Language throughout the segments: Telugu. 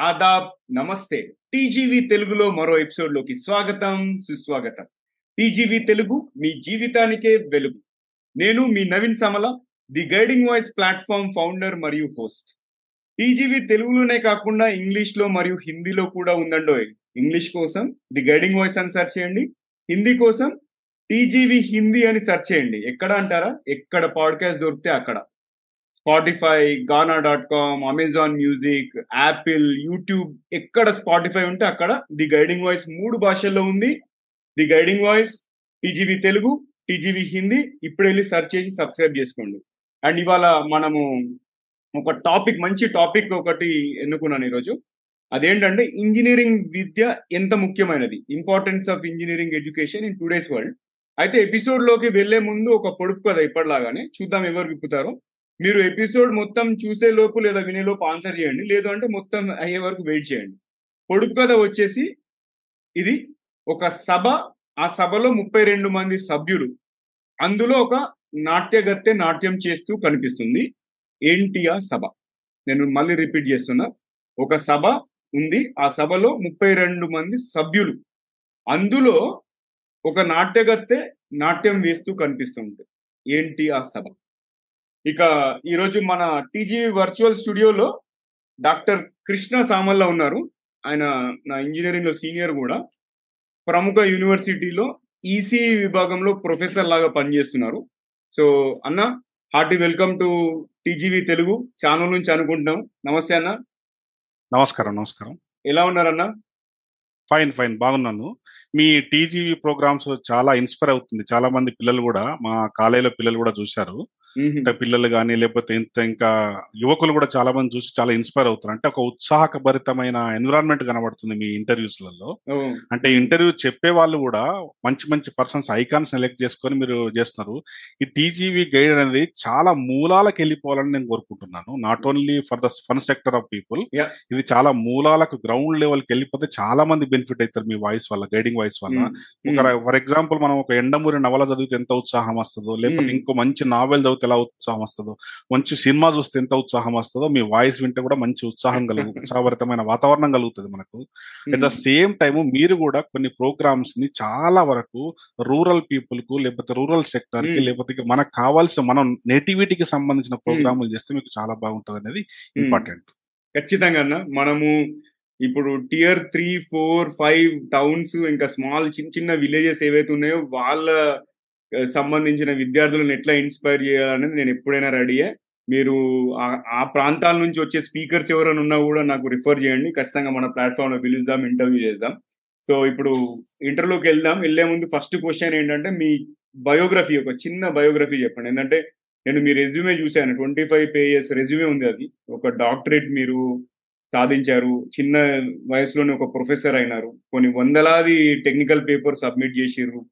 ఆదాబ్ నమస్తే. టీజీవి తెలుగులో మరో ఎపిసోడ్లోకి స్వాగతం సుస్వాగతం. టీజీవి తెలుగు మీ జీవితానికే వెలుగు. నేను మీ Naveen Samala the guiding voice platform founder మరియు హోస్ట్. టీజీవి తెలుగులోనే కాకుండా ఇంగ్లీష్లో మరియు హిందీలో కూడా ఉందండోయ్ ఇంగ్లీష్ కోసం ది గైడింగ్ వాయిస్ అని సెర్చ్ చేయండి. హిందీ కోసం టీజీవి హిందీ అని సెర్చ్ చేయండి. ఎక్కడ అంటారా? ఎక్కడ పాడ్కాస్ట్ దొరికితే అక్కడ. Spotify Gaana dot com Amazon music Apple YouTube ఎక్కడ స్పాటిఫై ఉంటే అక్కడ. ది గైడింగ్ వాయిస్ మూడు భాషల్లో ఉంది. The guiding voice TGV Telugu TGV Hindi. ఇప్పుడు వెళ్ళి సెర్చ్ చేసి సబ్స్క్రైబ్ చేసుకోండి. అండ్ ఇవాళ మనము ఒక టాపిక్ మంచి టాపిక్ ఒకటి ఎన్నుకున్నాను ఈరోజు. అదేంటంటే ఇంజనీరింగ్ విద్య ఎంత ముఖ్యమైనది? Importance of engineering education in today's world. అయితే ఎపిసోడ్లోకి వెళ్ళే ముందు ఒక పొడుపు కదా ఇప్పటిలాగానే చూద్దాం ఎవరు విప్పుతారో. మీరు ఎపిసోడ్ మొత్తం చూసే లోపు లేదా వినే లోపు ఆన్సర్ చేయండి. లేదు అంటే మొత్తం అయ్యే వరకు వెయిట్ చేయండి. పొడుపు కథ వచ్చేసి ఇది ఒక సభ ఆ సభలో ముప్పై రెండు మంది సభ్యులు. అందులో ఒక నాట్యగత్తె నాట్యం చేస్తూ కనిపిస్తుంది. ఏంటి ఆ సభ. నేను మళ్ళీ రిపీట్ చేస్తున్నా. ఒక సభ ఉంది. ఆ సభలో ముప్పై రెండు మంది సభ్యులు. అందులో ఒక నాట్యగత్తె నాట్యం వేస్తూ కనిపిస్తుంది ఏంటి ఆ సభ. ఇక ఈరోజు మన టీజీ వర్చువల్ స్టూడియోలో డాక్టర్ కృష్ణ సామల్ల ఉన్నారు. ఆయన నా ఇంజనీరింగ్లో సీనియర్ కూడా. ప్రముఖ యూనివర్సిటీలో ఈసీ విభాగంలో ప్రొఫెసర్ లాగా పనిచేస్తున్నారు. సో అన్న hearty welcome to TGV Telugu channel నుంచి అనుకుంటున్నాం. నమస్తే అన్న. నమస్కారం నమస్కారం. ఎలా ఉన్నారన్న? Fine fine. బాగున్నాను. మీ టీజీవీ ప్రోగ్రామ్స్ చాలా ఇన్స్పైర్ అవుతుంది. చాలా మంది పిల్లలు కూడా మా కాలేజీలో పిల్లలు కూడా చూశారు. అంటే పిల్లలు కానీ లేకపోతే ఇంత ఇంకా యువకులు కూడా చాలా మంది చూసి చాలా ఇన్స్పైర్ అవుతారు అంటే ఒక ఉత్సాహకభరితమైన ఎన్విరాన్మెంట్ కనబడుతుంది మీ ఇంటర్వ్యూస్లలో. అంటే ఇంటర్వ్యూ చెప్పే వాళ్ళు కూడా మంచి మంచి పర్సన్స్ ఐకాన్ సెలెక్ట్ చేసుకొని మీరు చేస్తున్నారు. ఈ టీజీవీ గైడ్ అనేది చాలా మూలాలకు వెళ్ళిపోవాలని నేను కోరుకుంటున్నాను. Not only for the fun sector of people. ఇది చాలా మూలాలకు గ్రౌండ్ లెవెల్కి వెళ్ళిపోతే చాలా మంది బెనిఫిట్ అవుతారు మీ వాయిస్ వల్ల గైడింగ్ వాయిస్ వల్ల. ఒక ఫర్ ఎగ్జాంపుల్ మనం ఒక ఎండమూరి నవల చదివితే ఎంత ఉత్సాహం వస్తుందో లేకపోతే. ఇంకో మంచి నావెల్ చదివితే ఎలా ఉత్సాహం వస్తుందో. మంచి సినిమా చూస్తే ఎంత ఉత్సాహం వస్తుందో మీ వాయిస్ వింటే కూడా మంచి ఉత్సాహం కలుగు ఉత్సాహభరితమైన వాతావరణం కలుగుతుంది మనకు. అట్ ద సేమ్ టైం మీరు కూడా కొన్ని ప్రోగ్రామ్స్ని చాలా వరకు రూరల్ పీపుల్కు లేకపోతే రూరల్ సెక్టర్కి. లేకపోతే మనకు కావాల్సిన మనం నేటివిటీకి సంబంధించిన ప్రోగ్రాములు చేస్తే మీకు చాలా బాగుంటది అనేది ఇంపార్టెంట్ ఖచ్చితంగా అన్న. మనము ఇప్పుడు tier three four five towns ఇంకా స్మాల్ చిన్న చిన్న విలేజెస్ ఏవైతే ఉన్నాయో వాళ్ళ సంబంధించిన విద్యార్థులను ఎట్లా ఇన్స్పైర్ చేయాలనేది నేను ఎప్పుడైనా రెడీయే మీరు ఆ- ఆ ప్రాంతాల నుంచి వచ్చే స్పీకర్స్ ఎవరైనా ఉన్నా కూడా నాకు రిఫర్ చేయండి. ఖచ్చితంగా మన ప్లాట్ఫామ్లో పిలుద్దాం ఇంటర్వ్యూ చేద్దాం. సో ఇప్పుడు ఇంటర్లోకి వెళ్దాం. వెళ్ళే ముందు ఫస్ట్ క్వశ్చన్ ఏంటంటే మీ బయోగ్రఫీ ఒక చిన్న బయోగ్రఫీ చెప్పండి. ఏంటంటే నేను మీ రెజ్యూమే చూశాను. ట్వంటీ ఫైవ్ పేజెస్ రెజ్యూమే ఉంది అది. ఒక డాక్టరేట్ మీరు సాధించారు. చిన్న వయసులోనే ఒక ప్రొఫెసర్ అయినారు. కొన్ని వందలాది టెక్నికల్ పేపర్ సబ్మిట్ చేసిర్రు.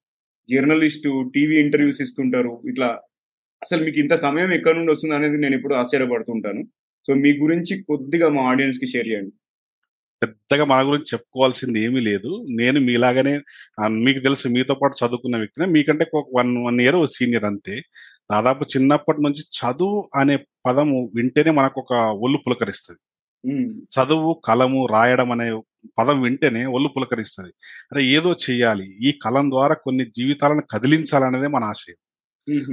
జర్నలిస్టు టీవీ ఇంటర్వ్యూస్ ఇస్తుంటారు. ఇట్లా అసలు మీకు ఇంత సమయం ఎక్కడి నుండి వస్తుంది అనేది నేను ఎప్పుడు ఆశ్చర్యపడుతుంటాను. సో మీ గురించి కొద్దిగా మా ఆడియన్స్కి షేర్ చేయండి. పెద్దగా మన గురించి చెప్పుకోవాల్సింది ఏమీ లేదు. నేను మీలాగానే మీకు తెలుసు మీతో పాటు చదువుకున్న వ్యక్తినే. మీకంటే ఒక వన్ వన్ ఇయర్ సీనియర్ అంతే. దాదాపు చిన్నప్పటి నుంచి చదువు అనే పదము వింటేనే మనకు ఒక ఒళ్ళు పులకరిస్తుంది. చదువు కలము రాయడం అనే పదం వింటేనే ఒళ్ళు పులకరిస్తుంది. అరే ఏదో చెయ్యాలి. ఈ కలం ద్వారా కొన్ని జీవితాలను కదిలించాలనేదే మన ఆశయం.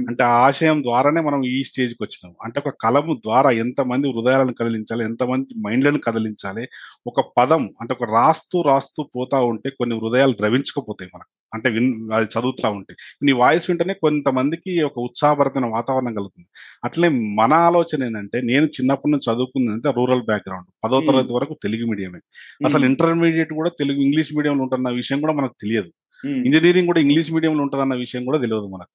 అంటే ఆ ఆశయం ద్వారానే మనం ఈ స్టేజ్కి వచ్చినాం. అంటే ఒక కలము ద్వారా ఎంతమంది హృదయాలను కదిలించాలి ఎంతమంది మైండ్లను కదిలించాలి ఒక పదం అంటే ఒక రాస్తూ రాస్తూ పోతా ఉంటే కొన్ని హృదయాలు ద్రవించకపోతాయి మనకు. అంటే విన్ అది చదువుతా ఉంటే. నీ వాయిస్ వింటేనే కొంతమందికి ఒక ఉత్సాహభరితమైన వాతావరణం కలుగుతుంది. అట్లే మన ఆలోచన ఏంటంటే నేను చిన్నప్పటి నుంచి చదువుకుంది అంటే రూరల్ బ్యాక్గ్రౌండ్. పదో. తరగతి వరకు తెలుగు మీడియమే. అసలు ఇంటర్మీడియట్ కూడా తెలుగు ఇంగ్లీష్ మీడియంలో ఉంటున్న విషయం కూడా మనకు తెలియదు. ఇంజనీరింగ్ కూడా ఇంగ్లీష్ మీడియంలో ఉంటుందన్న విషయం కూడా తెలియదు మనకు.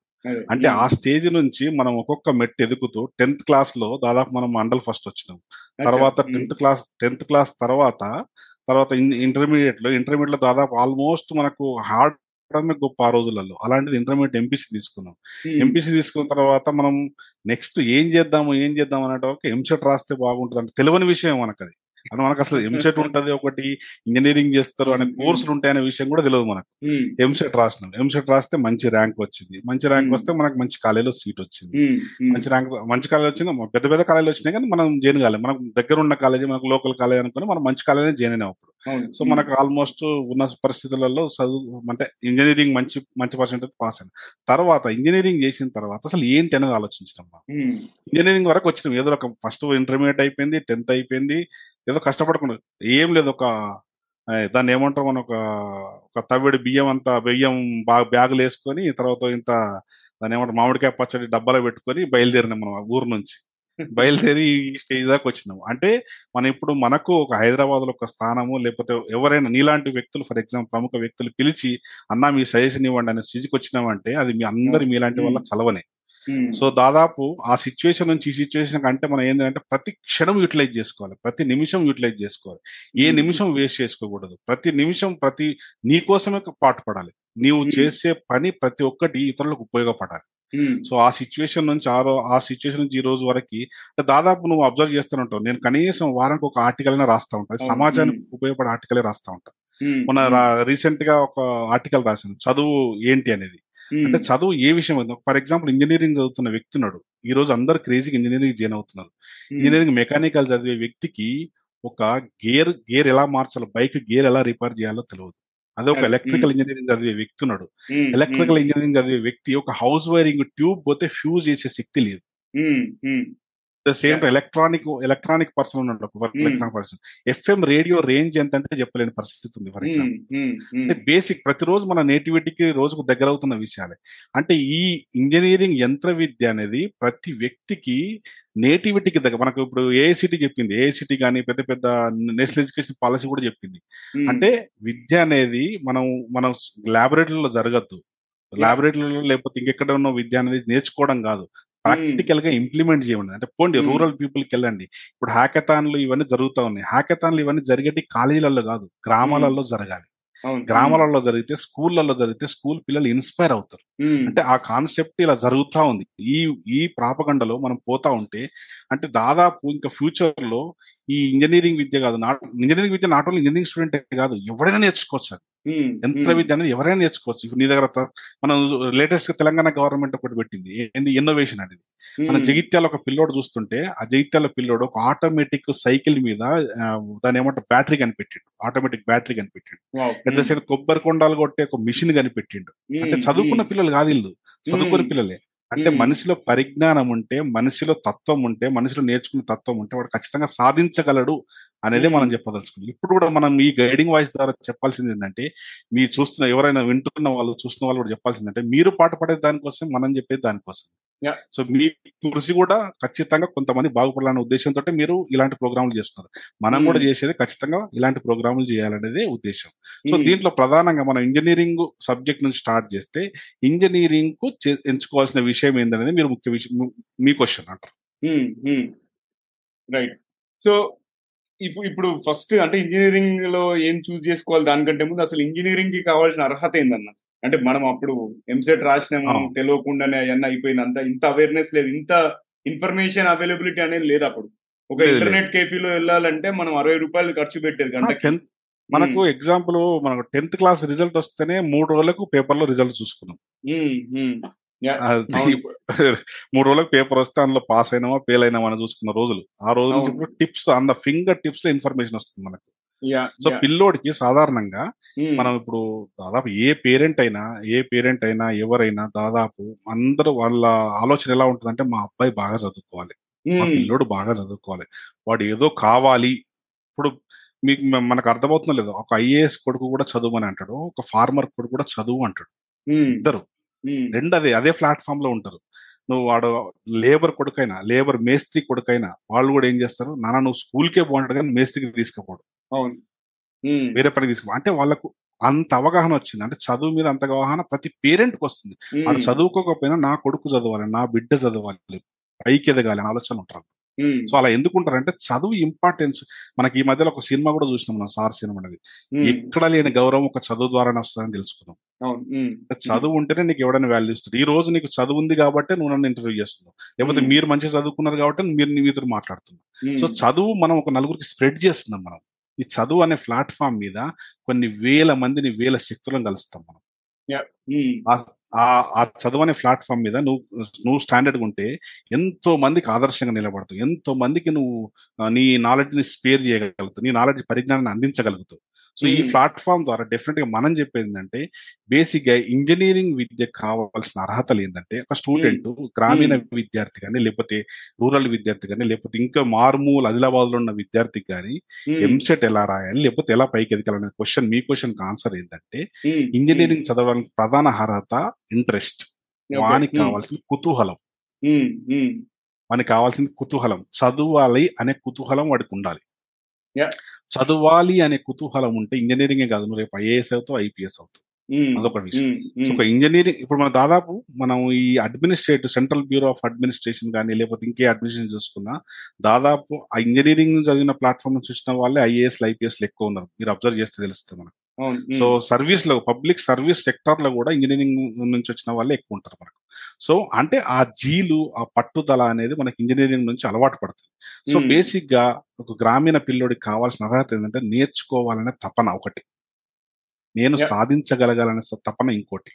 అంటే ఆ స్టేజ్ నుంచి మనం ఒక్కొక్క మెట్టు ఎదుగుతూ టెన్త్ క్లాస్లో దాదాపు మనం మండల్ ఫస్ట్ వచ్చినాం. తర్వాత టెన్త్ క్లాస్ టెన్త్ క్లాస్ తర్వాత తర్వాత ఇంటర్మీడియట్లో ఇంటర్మీడియట్లో దాదాపు ఆల్మోస్ట్ మనకు హార్డ్ గొప్ప ఆ రోజులలో. అలాంటిది ఇంటర్మీడియట్ ఎంపీసీ తీసుకున్నాం. ఎంపీసీ తీసుకున్న తర్వాత మనం నెక్స్ట్ ఏం చేద్దాము ఏం చేద్దాం అనేట ఒక ఎంసెట్ రాస్తే బాగుంటుంది అంటే తెలియని విషయం మనకు అది అని మనకు అసలు ఎంసెట్ ఉంటది ఒకటి ఇంజనీరింగ్ చేస్తారు అనే కోర్సులు ఉంటాయనే విషయం కూడా తెలియదు మనకు. ఎంసెట్ రాసినాం. ఎంసెట్ రాస్తే మంచి ర్యాంక్ వచ్చింది. మంచి ర్యాంక్. వస్తే మనకు మంచి కాలేజీలో సీట్ వచ్చింది. మంచి ర్యాంక్ మంచి కాలేజ్ వచ్చింది పెద్ద పెద్ద కాలేజీలు వచ్చినాయి కానీ మనం జాయిన్ కాలేదు మనకు దగ్గర ఉన్న కాలేజీ మనకు లోకల్ కాలేజ్ అనుకుని మనం మంచి కాలేజీ జాయిన్ అయినాం అప్పుడు. సో మనకు ఆల్మోస్ట్ ఉన్న పరిస్థితులలో చదువు అంటే ఇంజనీరింగ్ మంచి మంచి పర్సెంటేజ్ పాస్ అయింది తర్వాత ఇంజనీరింగ్ చేసిన తర్వాత అసలు ఏంటి అనేది ఆలోచించడం ఇంజనీరింగ్ వరకు వచ్చినాం. ఏదో ఒక ఫస్ట్ ఇంటర్మీడియట్ అయిపోయింది టెన్త్ అయిపోయింది ఏదో కష్టపడకుండా ఏం లేదు ఒక దాన్ని ఏమంటారు మనం ఒక ఒక తవ్విడి బియ్యం అంతా బియ్యం బాగా బ్యాగులు వేసుకొని తర్వాత ఇంత దాన్ని ఏమంటారు మామిడికాయ పచ్చడి డబ్బాలో పెట్టుకొని బయలుదేరినాం మనం ఆ ఊరు నుంచి. బయలుదేరి ఈ స్టేజ్ దాకా వచ్చినాం అంటే మనం ఇప్పుడు మనకు ఒక హైదరాబాద్లో ఒక స్థానము లేకపోతే ఎవరైనా నీలాంటి వ్యక్తులు ఫర్ ఎగ్జాంపుల్ ప్రముఖ వ్యక్తులు పిలిచి అన్నా మీ సజెషన్ ఇవ్వండి అనే స్థితికి వచ్చినామంటే అది మీ అందరి మీలాంటి వాళ్ళ చలవనే. సో దాదాపు ఆ సిచ్యువేషన్ నుంచి ఈ సిచ్యువేషన్ కంటే మనం ఏంటంటే ప్రతి క్షణం యూటిలైజ్ చేసుకోవాలి. ప్రతి నిమిషం యూటిలైజ్ చేసుకోవాలి. ఏ నిమిషం వేస్ట్ చేసుకోకూడదు. ప్రతి నిమిషం ప్రతి నీ కోసమే పాటుపడాలి. నీవు చేసే పని ప్రతి ఒక్కటి ఇతరులకు ఉపయోగపడాలి. సో ఆ సిచ్యువేషన్ నుంచి ఆ రో ఆ సిచ్యువేషన్ నుంచి ఈ రోజు వరకు దాదాపు నువ్వు అబ్జర్వ్ చేస్తూనే ఉంటావు నేను కనీసం వారానికి ఒక ఆర్టికల్ అయినా రాస్తా ఉంటాను. సమాజానికి ఉమ్, ఉపయోగపడే ఆర్టికల్ రాస్తా ఉంటాను ఉమ్, మొన్న రీసెంట్గా ఒక ఆర్టికల్ రాశాను. చదువు ఏంటి అనేది. అంటే చదువు ఏ విషయం ఫర్ ఎగ్జాంపుల్ ఇంజనీరింగ్ చదువుతున్న వ్యక్తి ఉన్నాడు ఈ రోజు అందరు క్రేజీగా ఇంజనీరింగ్ జాయిన్ అవుతున్నారు. ఇంజనీరింగ్ మెకానికల్ చదివే వ్యక్తికి ఒక గేర్ గేర్ ఎలా మార్చాలో బైక్ గేర్ ఎలా రిపేర్ చేయాలో తెలియదు అదే ఒక. ఎలక్ట్రికల్ ఇంజనీరింగ్ చదివే వ్యక్తి ఉన్నాడు ఎలక్ట్రికల్ ఇంజనీరింగ్ చదివే వ్యక్తి ఒక హౌస్ వైరింగ్ ట్యూబ్ పోతే ఫ్యూజ్ చేసే శక్తి లేదు. Um, um, the same. Electronic electronic person ఉన్నాడు Hmm. Electronic person FM radio range ఎంత అంటే చెప్పలేని పరిస్థితి ఉంది ఫర్ ఎగ్జాంపుల్ బేసిక్ ప్రతిరోజు మన నేటివిటీకి రోజుకు దగ్గర అవుతున్న విషయాలే. అంటే ఈ ఇంజనీరింగ్ యంత్ర విద్య అనేది ప్రతి వ్యక్తికి నేటివిటీకి దగ్గర మనకు ఇప్పుడు ఏఐసిటీ చెప్పింది. ఏఐసిటీ కానీ పెద్ద పెద్ద నేషనల్ ఎడ్యుకేషన్ పాలసీ కూడా చెప్పింది. ఉమ్, అంటే విద్య అనేది మనం మనం ల్యాబొరేటరీలో జరగద్దు. ల్యాబొరేటరీలో లేకపోతే ఇంకెక్కడ ఉన్న విద్య అనేది నేర్చుకోవడం కాదు. ప్రాక్టికల్గా ఇంప్లిమెంట్ చేయండి అంటే పోండి. రూరల్ పీపుల్కి వెళ్ళండి ఇప్పుడు హ్యాకథాన్లు ఇవన్నీ జరుగుతా ఉన్నాయి. హ్యాకథాన్లు ఇవన్నీ జరిగేటి కాలేజీలలో కాదు గ్రామాలలో జరగాలి. గ్రామాలలో జరిగితే స్కూళ్ళల్లో జరిగితే స్కూల్ పిల్లలు ఇన్స్పైర్ అవుతారు. అంటే ఆ కాన్సెప్ట్ ఇలా జరుగుతా ఉంది. ఈ ఈ ప్రాపగండలో మనం పోతా ఉంటే అంటే దాదాపు ఇంకా ఫ్యూచర్లో ఈ ఇంజనీరింగ్ విద్య కాదు నాట్ ఇంజనీరింగ్ విద్య నాట్ ఓన్లీ ఇంజనీరింగ్ స్టూడెంట్ కాదు ఎవరైనా నేర్చుకోవచ్చు అది. యంత్ర విద్య అనేది ఎవరైనా నేర్చుకోవచ్చు. ఇప్పుడు నీ దగ్గర మనం లేటెస్ట్గా తెలంగాణ గవర్నమెంట్ ఒకటి పెట్టింది. ఏంది ఇన్నోవేషన్ అనేది. మన జగిత్యాల ఒక పిల్లోడు చూస్తుంటే ఆ జగిత్యాల పిల్లోడు ఒక ఆటోమేటిక్ సైకిల్ మీద దాని ఏమంటారు బ్యాటరీ కనిపెట్టిండు. ఆటోమేటిక్ బ్యాటరీ కనిపెట్టిండు. పెద్ద సైడ్ కొబ్బరి కొండాలు కొట్టే ఒక మిషన్ కనిపెట్టిండు. అంటే చదువుకున్న పిల్లలు కాదు ఇల్లు చదువుకున్న పిల్లలే. అంటే మనిషిలో పరిజ్ఞానం ఉంటే మనిషిలో తత్వం ఉంటే మనిషిలో నేర్చుకునే తత్వం ఉంటే వాడు ఖచ్చితంగా సాధించగలడు. అనేదే మనం చెప్పదలుచుకున్నాం. ఇప్పుడు కూడా మనం ఈ గైడింగ్ వాయిస్ ద్వారా చెప్పాల్సింది ఏంటంటే మీ చూస్తున్న ఎవరైనా వింటున్న వాళ్ళు చూస్తున్న వాళ్ళు కూడా చెప్పాల్సిందంటే మీరు పాట పడే దానికోసం మనం చెప్పేది దానికోసం. సో మీ కృషి కూడా ఖచ్చితంగా కొంతమంది బాగుపడాలనే ఉద్దేశంతో మీరు ఇలాంటి ప్రోగ్రాములు చేస్తున్నారు. మనం కూడా చేసేది ఖచ్చితంగా ఇలాంటి ప్రోగ్రాములు చేయాలనేదే ఉద్దేశం. సో దీంట్లో ప్రధానంగా మనం ఇంజనీరింగ్ సబ్జెక్ట్ నుంచి స్టార్ట్ చేస్తే ఇంజనీరింగ్కు చే- ఎంచుకోవాల్సిన విషయం ఏందనేది మీరు ముఖ్య విషయం ము- క్వశ్చన్ అంటారు. రైట్. సో ఇప్పుడు ఇప్పుడు ఫస్ట్ అంటే ఇంజనీరింగ్లో ఏం చూస్ చేసుకోవాలి దానికంటే ముందు అసలు ఇంజనీరింగ్కి కావాల్సిన అర్హత ఏందన్న అంటే మనం అప్పుడు ఎంసెట్ రాసినాము. తెలియకుండానే అవన్నీ అయిపోయింది అంత ఇంత అవేర్నెస్ లేదు. ఇంత ఇన్ఫర్మేషన్ అవైలబిలిటీ అనేది లేదు అప్పుడు. ఒక. ఇంటర్నెట్ కేఫీలో వెళ్ళాలంటే మనం అరవై రూపాయలు ఖర్చు పెట్టేది టెన్త్ మనకు ఎగ్జాంపుల్ మనకు టెన్త్ క్లాస్ రిజల్ట్ వస్తేనే మూడు రోజులకు పేపర్లో రిజల్ట్ చూసుకున్నాం. అది. మూడు రోజులకు పేపర్ వస్తే అందులో పాస్ అయినామా ఫెయిల్ అయినామా అని చూసుకున్న రోజులు. ఆ రోజు నుంచి. ఇప్పుడు టిప్స్ అంద ఫింగర్ టిప్స్లో ఇన్ఫర్మేషన్ వస్తుంది మనకు. సో పిల్లోడికి సాధారణంగా ఉమ్, మనం ఇప్పుడు దాదాపు ఏ పేరెంట్ అయినా ఏ పేరెంట్ అయినా ఎవరైనా దాదాపు అందరూ వాళ్ళ ఆలోచన ఎలా ఉంటుందంటే మా అబ్బాయి బాగా చదువుకోవాలి. మా ఉమ్, పిల్లోడు బాగా చదువుకోవాలి. వాడు ఏదో కావాలి. ఇప్పుడు మీకు మనకు అర్థమవుతుందో లేదో ఒక ఐఏఎస్ కొడుకు కూడా చదువుమని అంటాడు. ఒక ఫార్మర్ కొడుకు కూడా చదువు అంటాడు. ఉమ్, ఇద్దరు. రెండు అదే అదే ప్లాట్ఫామ్లో ఉంటారు. నువ్వు వాడు లేబర్ కొడుకైనా లేబర్ మేస్త్రి కొడుకైనా వాళ్ళు కూడా ఏం చేస్తారు? నాన్న నువ్వు స్కూల్కే బాగుంటాడు కానీ మేస్త్రికి తీసుకుపోడు. అవును. వేరే పనికి తీసుకుపో అంటే వాళ్ళకు అంత అవగాహన వచ్చింది. అంటే చదువు మీద అంత అవగాహన ప్రతి పేరెంట్కి వస్తుంది. వాడు చదువుకోకపోయినా నా కొడుకు చదవాలి నా బిడ్డ చదవాలి పైకి ఎదగాలి అని ఆలోచన ఉంటారు. సో అలా ఎందుకుంటారంటే చదువు ఇంపార్టెన్స్. మనకి ఈ మధ్యలో ఒక సినిమా కూడా చూసినాం మనం సార్ సినిమా అనేది. ఎక్కడ లేని గౌరవం ఒక చదువు ద్వారానే వస్తుందని తెలుసుకున్నాం. చదువు ఉంటేనే నీకు ఎవడైనా వాల్యూ ఇస్తుంది ఈ రోజు నీకు చదువు ఉంది కాబట్టి నువ్వు నన్ను ఇంటర్వ్యూ చేస్తున్నావు. లేకపోతే. మీరు మంచిగా చదువుకున్నారు కాబట్టి మీరు నీ మీతో మాట్లాడుతున్నావు ఉమ్, సో చదువు మనం ఒక నలుగురికి స్ప్రెడ్ చేస్తున్నాం మనం. ఈ చదువు అనే ప్లాట్ఫామ్ మీద కొన్ని వేల మందిని వేల శక్తులను కలుస్తాం మనం. ఆ- ఆ చదువు అనే ప్లాట్ఫామ్ మీద నువ్వు నువ్వు స్టాండర్డ్ ఉంటే ఎంతో మందికి ఆదర్శంగా నిలబడతావు. ఎంతో మందికి నువ్వు నీ నాలెడ్జ్ని స్పేర్ చేయగలుగుతావు. నీ నాలెడ్జ్ పరిజ్ఞానాన్ని అందించగలుగుతావు. సో ఈ. ప్లాట్ఫామ్ ద్వారా డెఫినెట్గా మనం చెప్పేది ఏంటంటే బేసిక్గా ఇంజనీరింగ్ విద్య కావాల్సిన అర్హతలు ఏంటంటే ఒక స్టూడెంట్ గ్రామీణ విద్యార్థి కానీ లేకపోతే రూరల్ విద్యార్థి కానీ లేకపోతే ఇంకా మారుమూల ఆదిలాబాద్లో ఉన్న విద్యార్థికి కానీ ఎంసెట్ ఎలా రాయాలి లేకపోతే ఎలా పైకి ఎదగాలనే క్వశ్చన్ మీ క్వశ్చన్ ఆన్సర్ ఏంటంటే ఇంజనీరింగ్ చదవడానికి ప్రధాన అర్హత ఇంట్రెస్ట్. వానికి కావాల్సిన కుతూహలం. వానికి కావాల్సింది కుతూహలం. చదవాలి అనే కుతూహలం వాడికి ఉండాలి. చదవాలి అనే కుతూహలం ఉంటే ఇంజనీరింగే కాదు. నువ్వు రేపు ఐఏఎస్ అవుతావు ఐపీఎస్ అవుతావు. ఉమ్, అదొక విషయం. సో ఉమ్, ఒక ఇంజనీరింగ్ ఇప్పుడు మన దాదాపు మనం ఈ administrative central bureau of administration కానీ లేకపోతే ఇంకే అడ్మినిస్ట్రేషన్ చూసుకున్నా దాదాపు ఆ ఇంజనీరింగ్ చదివిన ప్లాట్ఫామ్ నుంచి వచ్చిన వాళ్ళే ఐఏఎస్ ఐపీఎస్ ఎక్కువ ఉన్నారు. మీరు అబ్జర్వ్ చేస్తే తెలుస్తుంది మనకు. సో సర్వీస్లో పబ్లిక్ సర్వీస్ సెక్టర్లో కూడా ఇంజనీరింగ్ నుంచి వచ్చిన వాళ్ళే ఎక్కువ ఉంటారు మనకు. సో అంటే ఆ జీలు ఆ పట్టుదల అనేది మనకి ఇంజనీరింగ్ నుంచి అలవాటు పడుతుంది. సో బేసిక్గా ఒక గ్రామీణ పిల్లోడికి కావాల్సిన అర్హత ఏంటంటే నేర్చుకోవాలనే తపన ఒకటి. నేను. సాధించగలగాలనే తపన ఇంకోటి.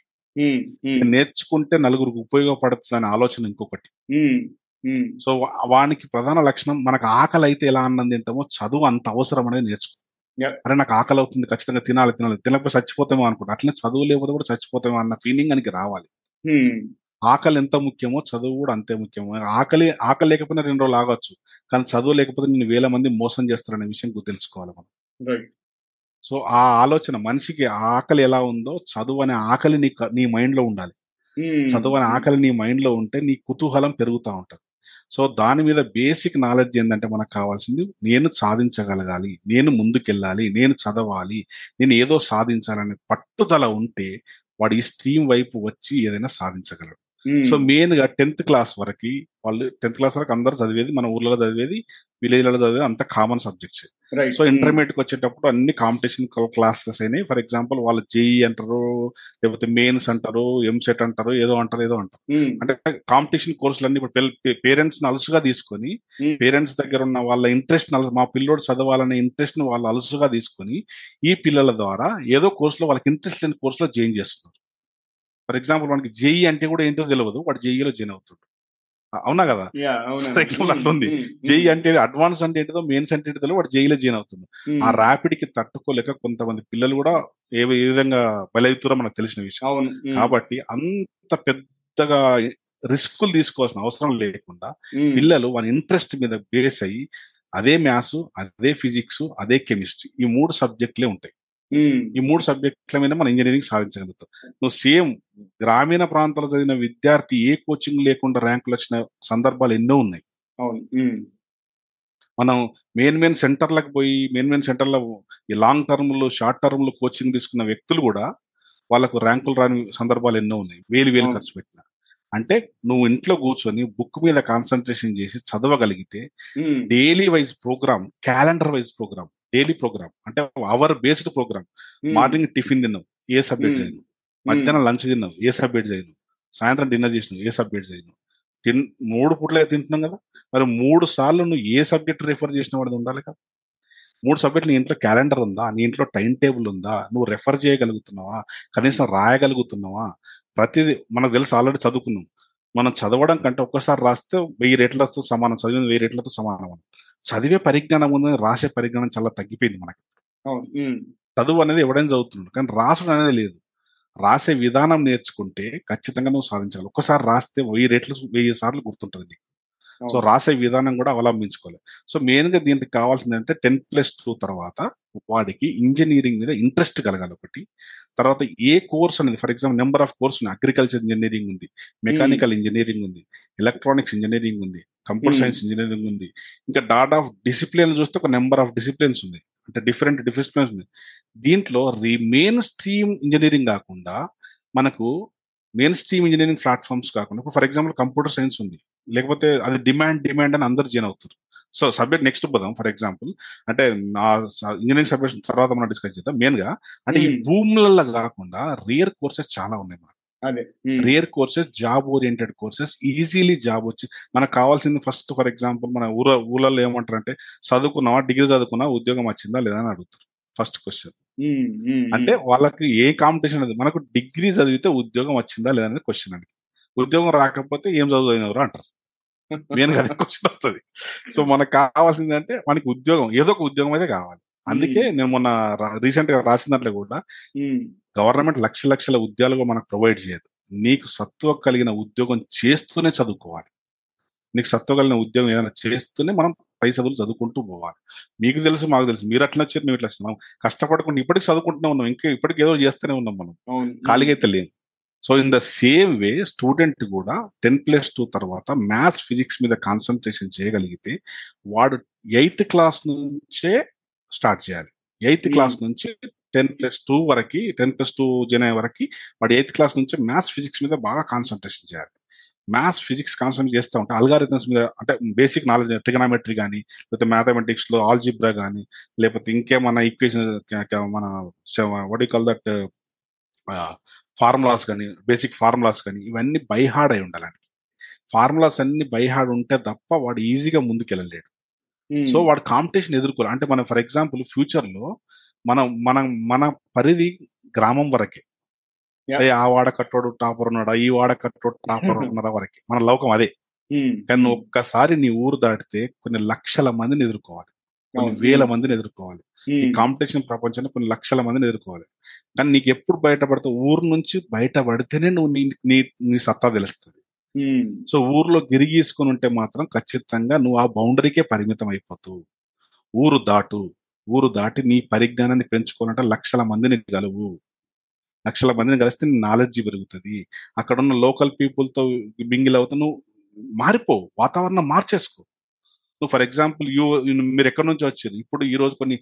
నేర్చుకుంటే నలుగురికి ఉపయోగపడుతుంది అనే ఆలోచన ఇంకొకటి. సో వానికి ప్రధాన లక్షణం మనకు ఆకలి అయితే ఎలా అన్నం తింటామో చదువు అంత అవసరం అనేది నేర్చుకో. అరే నాకు ఆకలి అవుతుంది ఖచ్చితంగా తినాలి తినాలి. తినకపోతే చచ్చిపోతామో అనుకుంటా. అట్లనే చదువు లేకపోతే కూడా చచ్చిపోతామో అన్న ఫీలింగ్ మనకి రావాలి. ఉమ్, ఆకలి ఎంత ముఖ్యమో చదువు కూడా అంతే ముఖ్యమో. ఆకలి ఆకలి లేకపోయినా రెండు రోజులు ఆగొచ్చు. కానీ చదువు లేకపోతే నేను వేల మంది మోసం చేస్తారనే విషయం గుర్తు తెలుసుకోవాలి మనం. సో ఆ ఆలోచన మనిషికి ఆ ఆకలి ఎలా ఉందో చదువు అనే ఆకలి నీ నీ మైండ్లో ఉండాలి. ఉమ్, చదువు అనే ఆకలి నీ మైండ్లో ఉంటే నీ కుతూహలం పెరుగుతూ ఉంటది. సో దాని మీద బేసిక్ నాలెడ్జ్ ఏంటంటే మనకు కావాల్సింది నేను సాధించగలగాలి నేను ముందుకెళ్ళాలి నేను చదవాలి నేను ఏదో సాధించాలనే పట్టుదల ఉంటే వాడు ఈ స్ట్రీమ్ వైపు వచ్చి ఏదైనా సాధించగలడు. సో మెయిన్గా టెన్త్ క్లాస్ వరకు వాళ్ళు టెన్త్ క్లాస్ వరకు అందరూ చదివేది మన ఊర్లలో చదివేది విలేజ్లలో చదివేది అంత కామన్ సబ్జెక్ట్స్ సో ఇంటర్మీడియట్కి వచ్చేటప్పుడు అన్ని కాంపిటీషన్ క్లాసెస్ అయినాయి. ఫర్ ఎగ్జాంపుల్ వాళ్ళు జేఈ అంటారు లేకపోతే మెయిన్స్ అంటారు ఎంసెట్ అంటారు ఏదో అంటారు ఏదో అంటారు. ఉమ్, అంటే కాంపిటీషన్ కోర్సులు అన్ని ఇప్పుడు పేరెంట్స్ అలుసుగా తీసుకొని Hmm. పేరెంట్స్ దగ్గర ఉన్న వాళ్ళ ఇంట్రెస్ట్ మా పిల్లోడు చదవాలనే ఇంట్రెస్ట్ని వాళ్ళు అలుసుగా తీసుకొని ఈ పిల్లల ద్వారా ఏదో కోర్సులో వాళ్ళకి ఇంట్రెస్ట్ లేని కోర్సులో జాయిన్ చేస్తున్నారు. ఫర్ ఎగ్జాంపుల్ మనకి జేఈ అంటే కూడా ఏంటో తెలియదు వాడు జేఈలో జాయిన్ అవుతాడు. అవునా కదా? example, అట్లా ఉంది. జేఈ అంటే అడ్వాన్స్ అంటే ఏంటిదో మెయిన్స్ అంటే ఏంటిదో వాడు జేఈలో జాయిన్ అవుతుంది ఆ ర్యాపిడ్కి తట్టుకోలేక కొంతమంది పిల్లలు కూడా ఏ ఏ విధంగా బలవుతారో మనకు తెలిసిన విషయం. కాబట్టి అంత పెద్దగా రిస్కులు తీసుకోవాల్సిన అవసరం లేకుండా పిల్లలు వాళ్ళ ఇంట్రెస్ట్ మీద బేస్ అయ్యి అదే మ్యాథ్స్ అదే ఫిజిక్స్ అదే కెమిస్ట్రీ ఈ మూడు సబ్జెక్టులే ఉంటాయి. ఈ మూడు సబ్జెక్టుల మీద మనం ఇంజనీరింగ్ సాధించగలుగుతాం. నువ్వు సేమ్ గ్రామీణ ప్రాంతాల్లో చదివిన విద్యార్థి ఏ కోచింగ్ లేకుండా ర్యాంకులు వచ్చిన సందర్భాలు ఎన్నో ఉన్నాయి. మనం మెయిన్ మెయిన్ సెంటర్లకు పోయి మెయిన్ మెయిన్ సెంటర్లో ఈ లాంగ్ టర్మ్లో షార్ట్ టర్మ్లో కోచింగ్ తీసుకున్న వ్యక్తులు కూడా వాళ్ళకు ర్యాంకులు రాని సందర్భాలు ఎన్నో ఉన్నాయి. వేలు వేలు. ఖర్చు పెట్టిన. అంటే నువ్వు ఇంట్లో కూర్చొని బుక్ మీద కాన్సన్ట్రేషన్ చేసి చదవగలిగితే daily wise programme calendar wise programme daily programme. అంటే hour based programme. Morning tiffin తిన్నావు ఏ సబ్జెక్ట్ చదివినావు మధ్యాహ్నం లంచ్ తిన్నావు ఏ సబ్జెక్ట్ చదివినావు సాయంత్రం డిన్నర్ చేసినావు ఏ సబ్జెక్ట్ చదివినావు తిన్ మూడు పూట్లే తింటున్నాం కదా. మరి మూడు సార్లు నువ్వు ఏ సబ్జెక్ట్ రిఫర్ చేసిన వాడిది ఉండాలి కదా. మూడు సబ్జెక్ట్ నీ ఇంట్లో క్యాలెండర్ ఉందా? నీ ఇంట్లో టైం టేబుల్ ఉందా? నువ్వు రెఫర్ చేయగలుగుతున్నావా? కనీసం రాయగలుగుతున్నావా? ప్రతిదీ మనకు తెలుసు ఆల్రెడీ చదువుకున్నాం. మనం చదవడం కంటే ఒక్కసారి రాస్తే వెయ్యి రేట్లతో సమానం చదివిన వెయ్యి రేట్లతో సమానం అని. చదివే పరిజ్ఞానం ఉందని రాసే పరిజ్ఞానం చాలా తగ్గిపోయింది మనకి. చదువు అనేది ఎవడైనా చదువుతున్నాడు కానీ రాసుడు అనేది లేదు. రాసే విధానం నేర్చుకుంటే ఖచ్చితంగా నువ్వు సాధించాలి ఒక్కసారి రాస్తే వెయ్యి రెట్లు వెయ్యి సార్లు గుర్తుంటుంది నీకు. సో. రాసే విధానం కూడా అవలంబించుకోవాలి. సో మెయిన్గా దీనికి కావాల్సింది అంటే టెన్త్ ప్లస్ టూ తర్వాత వాడికి ఇంజనీరింగ్ మీద ఇంట్రెస్ట్ కలగాలి ఒకటి. తర్వాత ఏ కోర్స్ అనేది for example number of course ఉంది అగ్రికల్చర్ ఇంజనీరింగ్ ఉంది మెకానికల్ ఇంజనీరింగ్ ఉంది ఎలక్ట్రానిక్స్ ఇంజనీరింగ్ ఉంది కంప్యూటర్. సైన్స్ ఇంజనీరింగ్ ఉంది. ఇంకా డాట్ ఆఫ్ డిసిప్లిన్ చూస్తే ఒక నెంబర్ ఆఫ్ డిసిప్లిన్స్ ఉంది. అంటే డిఫరెంట్ డిసిప్లిన్స్ ఉంది దీంట్లో మెయిన్ స్ట్రీమ్ ఇంజనీరింగ్ కాకుండా మనకు మెయిన్ స్ట్రీమ్ ఇంజనీరింగ్ ప్లాట్ఫామ్స్ కాకుండా ఫర్ ఎగ్జాంపుల్ కంప్యూటర్ సైన్స్ ఉంది. లేకపోతే అది డిమాండ్ డిమాండ్ అని అందరు జాయిన్ అవుతారు. సో సబ్జెక్ట్ నెక్స్ట్ పోదాం. ఫర్ ఎగ్జాంపుల్ అంటే నా ఇంజనీరింగ్ సబ్జెక్ట్ తర్వాత మనం డిస్కస్ చేద్దాం. మెయిన్గా అంటే ఈ. భూములలో కాకుండా రియర్ కోర్సెస్ చాలా ఉన్నాయి మనకు అదే. Rare courses job oriented courses easily job వచ్చి మనకు కావాల్సింది ఫస్ట్ ఫర్ ఎగ్జాంపుల్ మన ఊర ఊళ్ళలో ఏమంటారు అంటే చదువుకున్నావా డిగ్రీ చదువుకున్నా ఉద్యోగం వచ్చిందా లేదా అని అడుగుతారు. First question. అంటే వాళ్ళకి ఏ కాంపిటీషన్ అనేది మనకు డిగ్రీ చదివితే ఉద్యోగం వచ్చిందా లేదా అనేది క్వశ్చన్ అండి. ఉద్యోగం రాకపోతే ఏం చదువుతున్నారు అంటారు. మెయిన్గా క్వశ్చన్ వస్తుంది. సో మనకు కావాల్సింది అంటే మనకి ఉద్యోగం ఏదో ఒక ఉద్యోగం అయితే కావాలి. అందుకే నేను మొన్న రీసెంట్గా రాసిన దాంట్లో కూడా గవర్నమెంట్ లక్ష లక్షల ఉద్యోగాలు మనకు ప్రొవైడ్ చేయదు. నీకు సత్వ కలిగిన ఉద్యోగం చేస్తూనే చదువుకోవాలి. నీకు సత్వ కలిగిన ఉద్యోగం ఏదైనా చేస్తూనే మనం పై చదువులు చదువుకుంటూ పోవాలి. మీకు తెలుసు మాకు తెలుసు. మీరు అట్లా వచ్చారు మేము ఇట్లా వచ్చాం. మనం కష్టపడకుండా ఇప్పటికి చదువుకుంటూనే ఉన్నాం. ఇంకా ఇప్పటికి ఏదో చేస్తూనే ఉన్నాం మనం. ఖాళీగా అయితే లేము. So in the same way student కూడా టెన్ ప్లస్ టూ తర్వాత మ్యాథ్స్ ఫిజిక్స్ మీద కాన్సన్ట్రేషన్ చేయగలిగితే వాడు ఎయిత్ క్లాస్ నుంచే స్టార్ట్ చేయాలి ఎయిత్. క్లాస్ నుంచి టెన్ ప్లస్ టూ వరకు టెన్ ప్లస్ టూ జన వరకు వాడు ఎయిత్ క్లాస్ నుంచి మ్యాథ్స్ ఫిజిక్స్ మీద బాగా కాన్సన్ట్రేషన్ చేయాలి మ్యాథ్స్ ఫిజిక్స్ కాన్సన్ట్రేట్ చేస్తూ ఉంటే అల్గారిథమ్స్ మీద అంటే బేసిక్ నాలెడ్జ్ ట్రిగనామెట్రీ కానీ లేకపోతే మ్యాథమెటిక్స్లో ఆల్జిబ్రా కానీ లేకపోతే ఇంకేమన్నా ఈక్వేషన్ మన వడ్ కాల్ దట్ ఫార్ములాస్ కానీ బేసిక్ ఫార్ములాస్ కానీ ఇవన్నీ బైహార్డ్ అయి ఉండాలండి. ఫార్ములాస్ అన్ని బైహార్డ్ ఉంటే తప్ప వాడు ఈజీగా ముందుకెళ్ళలేడు. సో వాడు కాంపిటీషన్ ఎదుర్కోవాలి. అంటే మనం ఫర్ ఎగ్జాంపుల్ ఫ్యూచర్లో మనం మనం మన పరిధి గ్రామం వరకే. ఆ వాడ కట్టోడు టాపర్ ఉన్నాడా ఈ వాడ కట్టోడు టాపర్ ఉన్నాడా వరకే. మన లోకం అదే. కానీ ఒక్కసారి నీ ఊరు దాటితే కొన్ని లక్షల మందిని ఎదుర్కోవాలి. కొన్ని. వేల మందిని ఎదుర్కోవాలి. ఈ కాంపిటీషన్ ప్రపంచంలో కొన్ని లక్షల మందిని ఎదుర్కోవాలి. కానీ నీకు ఎప్పుడు బయటపడతావు ఊరు నుంచి బయటపడితేనే నువ్వు నీ నీ నీ సత్తా తెలుస్తుంది. సో ఊర్లో గిరిగీసుకుని ఉంటే మాత్రం ఖచ్చితంగా నువ్వు ఆ బౌండరీకే పరిమితం అయిపోతావు ఊరు దాటు ఊరు దాటి నీ పరిజ్ఞానాన్ని పెంచుకోవాలంటే లక్షల మందిని కలువు లక్షల మందిని కలిస్తే నీ నాలెడ్జ్ పెరుగుతుంది. అక్కడ ఉన్న లోకల్ పీపుల్తో మింగిల్ అవుతా నువ్వు మారిపో వాతావరణం మార్చేసుకో. నువ్వు ఫర్ ఎగ్జాంపుల్ యూ మీరు ఎక్కడి నుంచి వచ్చారు? ఇప్పుడు ఈ రోజు కొన్ని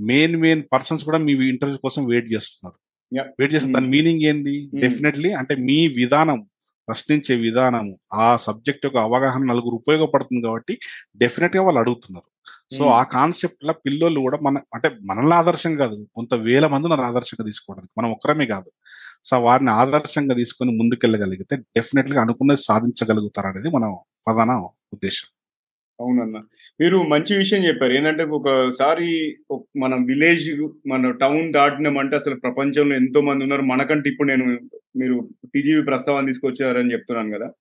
మెయిన్ మెయిన్ పర్సన్స్ కూడా మీ ఇంటర్వ్యూ కోసం వెయిట్ చేస్తున్నారు. వెయిట్ చేస్తున్నారు. దాని. మీనింగ్ ఏంది? Mm. డెఫినెట్లీ అంటే మీ విధానం ప్రశ్నించే విధానము ఆ సబ్జెక్ట్ యొక్క అవగాహన నలుగురు ఉపయోగపడుతుంది కాబట్టి డెఫినెట్గా వాళ్ళు అడుగుతున్నారు. So Mm. ఆ కాన్సెప్ట్ లా పిల్లలు కూడా మన అంటే మనల్ని ఆదర్శం కాదు. కొంత వేల మంది ఉన్నారు ఆదర్శంగా తీసుకోవడానికి. మనం ఒక్కరమే కాదు. సో వారిని ఆదర్శంగా తీసుకొని ముందుకెళ్ళగలిగితే డెఫినెట్గా అనుకున్నది సాధించగలుగుతారు అనేది మనం ప్రధాన ఉద్దేశం. అవునన్న. మీరు మంచి విషయం చెప్పారు. ఏంటంటే ఒకసారి ఒక- మన విలేజ్ మన టౌన్ దాటినామంటే అసలు ప్రపంచంలో ఎంతో మంది ఉన్నారు. మనకంటే ఇప్పుడు నేను మీరు టీజీవీ ప్రస్తావన తీసుకొచ్చారని చెప్తున్నాను కదా.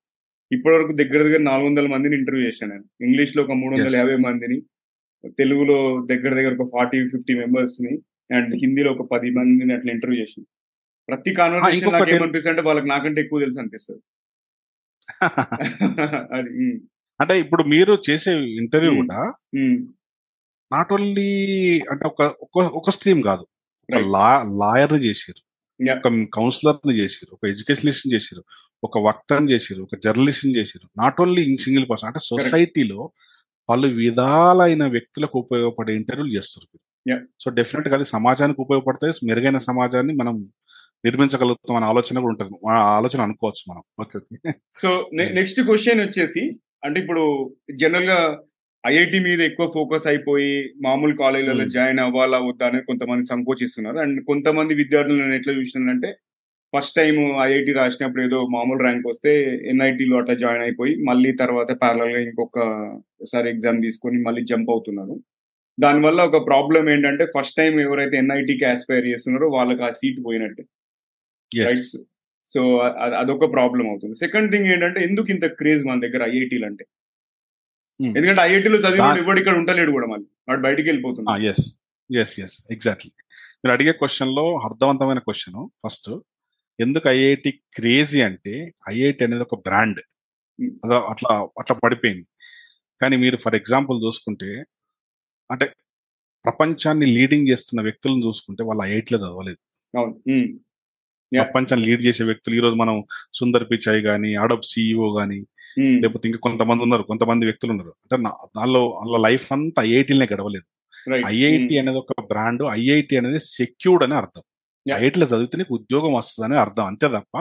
ఇప్పటి వరకు దగ్గర దగ్గర నాలుగు వందల మందిని ఇంటర్వ్యూ చేశాను నేను. ఇంగ్లీష్లో ఒక మూడు వందల. యాభై మందిని తెలుగులో దగ్గర దగ్గర ఒక ఫార్టీ ఫిఫ్టీ మెంబర్స్ని అండ్ హిందీలో ఒక పది మందిని అట్లా ఇంటర్వ్యూ చేసింది ప్రతి కాన్వర్సేషన్ నాకు ఏమనిపిస్తుంది అంటే వాళ్ళకి నాకంటే ఎక్కువ తెలుసు అనిపిస్తుంది. అది అంటే ఇప్పుడు మీరు చేసే ఇంటర్వ్యూ. కూడా నాట్ ఓన్లీ అంటే ఒక ఒక- ఒక స్ట్రీమ్ కాదు. ఒక. లా లాయర్ని చేసారు. ఒక కౌన్సిలర్ని చేసారు ఒక ఎడ్యుకేషనిస్ట్ చేసారు ఒక వక్తని చేసారు ఒక జర్నలిస్ట్ని చేసారు నాట్ ఓన్లీ సింగిల్ పర్సన్ అంటే సొసైటీలో పలు విధాలైన వ్యక్తులకు ఉపయోగపడే ఇంటర్వ్యూలు చేస్తారు. సో డెఫినెట్గా అది సమాజానికి ఉపయోగపడతాయి. మెరుగైన సమాజాన్ని మనం నిర్మించగలుగుతాం అనే ఆలోచన కూడా ఉంటుంది. మన ఆలోచన అనుకోవచ్చు మనం. Okay okay so next question వచ్చేసి అంటే ఇప్పుడు జనరల్గా ఐఐటి మీద ఎక్కువ ఫోకస్ అయిపోయి మామూలు కాలేజీలలో. జాయిన్ అవ్వాలా వద్దా అని కొంతమంది సంకోచిస్తున్నారు. అండ్ కొంతమంది విద్యార్థులు నేను ఎట్లా చూసినానంటే ఫస్ట్ టైం ఐఐటి రాసినప్పుడు ఏదో మామూలు ర్యాంక్ వస్తే ఎన్ఐటీలో అట్లా జాయిన్ అయిపోయి మళ్ళీ తర్వాత ప్యారల్గా ఇంకొకసారి ఎగ్జామ్ తీసుకొని మళ్ళీ జంప్ అవుతున్నారు. దానివల్ల ఒక ప్రాబ్లం ఏంటంటే ఫస్ట్ టైం ఎవరైతే ఎన్ఐటికి ఆస్పైర్ చేస్తున్నారో వాళ్ళకి ఆ సీట్ పోయినట్టే. సో అదొక ప్రాబ్లం అవుతుంది. సెకండ్ థింగ్ ఏంటంటే ఎందుకు ఇంత క్రేజ్ మన దగ్గర ఐఐటీలు అంటే. ఎందుకంటే ఐఐటీలో చదివిన ఎవడు ఇక్కడ ఉండలేడు కూడా మళ్ళీ. వాడు బయటికి వెళ్ళిపోతున్నాడు. ఎస్ ఎస్ ఎస్ ఎగ్జాక్ట్లీ మీరు అడిగే క్వశ్చన్లో అర్థవంతమైన క్వశ్చన్ ఫస్ట్ ఎందుకు ఐఐటి క్రేజీ అంటే ఐఐటి అనేది ఒక బ్రాండ్. అదో అట్లా అట్లా పడిపోయింది. కానీ మీరు ఫర్ ఎగ్జాంపుల్ చూసుకుంటే అంటే ప్రపంచాన్ని లీడింగ్ చేస్తున్న వ్యక్తులను చూసుకుంటే వాళ్ళు ఐఐటిలో చదవలేదు. ప్రపంచాన్ని లీడ్ చేసే వ్యక్తులు ఈ రోజు మనం సుందర్ పిచాయ్ గానీ అడబ్ సిఇఓ గానీ ఉమ్, లేకపోతే ఇంకా కొంతమంది ఉన్నారు కొంతమంది వ్యక్తులు ఉన్నారు. అంటే దానిలో వాళ్ళ లైఫ్ అంతా ఐఐటీలనే గడవలేదు. ఐఐటి ఉమ్, అనేది ఒక బ్రాండ్ ఐఐటి అనేది సెక్యూర్డ్ అని అర్థం. ఐఐటిలో చదివితే నీకు ఉద్యోగం వస్తుందని అర్థం అంతే తప్ప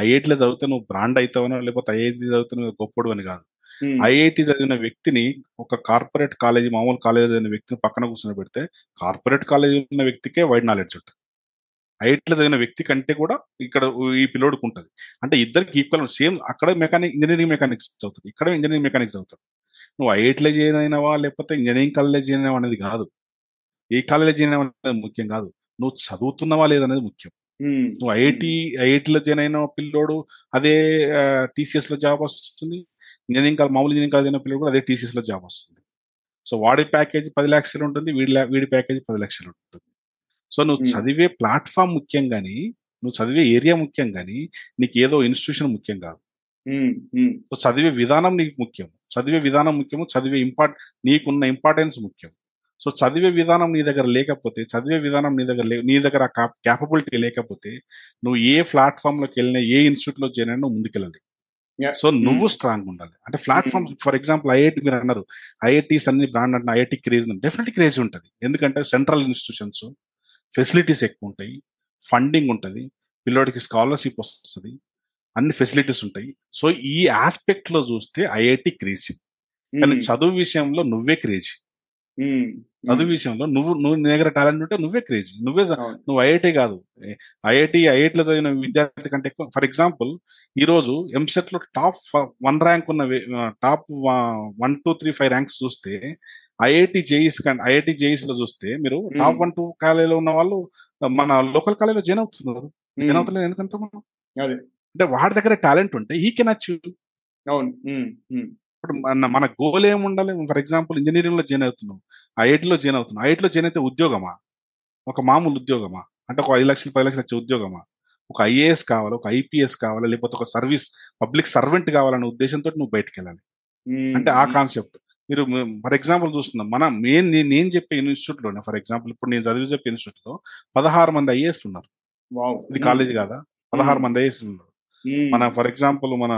ఐఐటిలో చదివితే నువ్వు బ్రాండ్ అవుతావనో లేకపోతే ఐఐటి చదివితే నువ్వు గొప్పడు అని కాదు. ఉమ్, ఐఐటి చదివిన వ్యక్తిని ఒక కార్పొరేట్ కాలేజీ మామూలు కాలేజీ చదివిన వ్యక్తిని పక్కన కూర్చొని పెడితే కార్పొరేట్ కాలేజీ ఉన్న వ్యక్తికే వైడ్ నాలెడ్జ్ ఉంటుంది. ఐఐటిలో చదివిన వ్యక్తి కంటే కూడా ఇక్కడ ఈ పిల్లోడికి ఉంటుంది. అంటే ఇద్దరికి ఈక్వల్ సేమ్ అక్కడ మెకానిక్ ఇంజనీరింగ్ మెకానిక్స్ చదువుతుంది ఇక్కడ ఇంజనీరింగ్ మెకానిక్స్ చదువుతాడు. నువ్వు ఐఐటిలో జాయిన్ అయినావా లేకపోతే ఇంజనీరింగ్ కాలేజ్ అయినావా అనేది కాదు. ఏ కాలేజ్ అయినావా అనేది ముఖ్యం కాదు. నువ్వు చదువుతున్నావా లేదనేది ముఖ్యం. నువ్వు ఐఐటి ఐఐటిలో జాయిన్ అయిన పిల్లోడు అదే టీసీఎస్లో జాబ్ వస్తుంది. ఇంజనీరింగ్ కాలేజ్ మామూలు ఇంజనీరింగ్ కాలేజ్ అయిన పిల్లోడు కూడా అదే టీసీఎస్లో జాబ్ వస్తుంది. సో వాడి ప్యాకేజ్ పది లక్షలు ఉంటుంది. వీడి వీడి ప్యాకేజ్ పది లక్షలు ఉంటుంది. సో నువ్వు. చదివే ప్లాట్ఫామ్ ముఖ్యం కానీ నువ్వు చదివే ఏరియా ముఖ్యం కానీ నీకు ఏదో ఇన్స్టిట్యూషన్ ముఖ్యం కాదు. సో చదివే విధానం నీకు ముఖ్యం. చదివే విధానం ముఖ్యము చదివే ఇంపార్ట్ నీకున్న ఇంపార్టెన్స్ ముఖ్యం. సో చదివే విధానం నీ దగ్గర లేకపోతే చదివే విధానం నీ దగ్గర నీ దగ్గర క్యాపబిలిటీ లేకపోతే నువ్వు ఏ ప్లాట్ఫామ్లోకి వెళ్ళినా ఏ ఇన్స్టిట్యూట్లో చేరినా నువ్వు ముందుకెళ్ళాలి. సో నువ్వు స్ట్రాంగ్ ఉండాలి. అంటే ప్లాట్ఫామ్ ఫర్ ఎగ్జాంపుల్ ఐఐటి మీరు అన్నారు ఐఐటీస్ అన్ని బ్రాండ్ అంటే ఐఐటి క్రేజ్ డెఫినెట్లీ క్రేజ్ ఉంటుంది. ఎందుకంటే సెంట్రల్ ఇన్స్టిట్యూషన్స్ ఫెసిలిటీస్ ఎక్కువ ఉంటాయి ఫండింగ్ ఉంటుంది పిల్లోడికి స్కాలర్షిప్ వస్తుంది అన్ని ఫెసిలిటీస్ ఉంటాయి. సో ఈ ఆస్పెక్ట్లో చూస్తే ఐఐటి క్రేజీ. కానీ చదువు విషయంలో నువ్వే క్రేజీ. చదువు విషయంలో నువ్వు నువ్వు నీ దగ్గర టాలెంట్ ఉంటే నువ్వే క్రేజీ. నువ్వే. నువ్వు ఐఐటి కాదు. ఐఐటి ఐఐటిలో చదివిన విద్యార్థి కంటే ఎక్కువ ఫర్ ఎగ్జాంపుల్ ఈ రోజు ఎంసెట్లో టాప్ వన్ ర్యాంక్ ఉన్న top one two three five ranks చూస్తే ఐఐటి జేఈస్ ఐఐటి జేఈస్లో చూస్తే మీరు టాప్ వన్ టూ కాలేజీలో ఉన్న వాళ్ళు మన లోకల్ కాలేజీలో జాయిన్ అవుతున్నారు. జాయిన్ అవుతలేదు ఎందుకంటే మనం? అంటే వాడి దగ్గర టాలెంట్ ఉంటే ఈ కెన్ అచీవ్. అవును. ఇప్పుడు మన మన గోల్ ఏమి ఉండాలి? ఫర్ ఎగ్జాంపుల్ ఇంజనీరింగ్లో జాయిన్ అవుతున్నావు ఐఐటిలో జాయిన్ అవుతున్నావు ఐఐటిలో జాయిన్ అయితే ఉద్యోగమా? ఒక మామూలు ఉద్యోగమా? అంటే ఒక ఐదు లక్షలు పది లక్షలు వచ్చే ఉద్యోగమా? ఒక ఐఏఎస్ కావాలి? ఒక ఐపీఎస్ కావాలి? లేకపోతే ఒక సర్వీస్ పబ్లిక్ సర్వెంట్ కావాలనే ఉద్దేశంతో నువ్వు బయటకు వెళ్ళాలి అంటే ఆ కాన్సెప్ట్. మీరు ఫర్ ఎగ్జాంపుల్ చూస్తున్నాం. మన మెయిన్ నేను చెప్పే ఇన్స్టిట్యూట్లోనే ఫర్ ఎగ్జాంపుల్ ఇప్పుడు నేను చదివి చెప్పే ఇన్స్టిట్యూట్లో పదహారు మంది ఐఏఎస్ ఉన్నారు. ఇది కాలేజ్ కాదా? పదహారు మంది ఐఏఎస్ ఉన్నారు. మన ఫర్ ఎగ్జాంపుల్ మన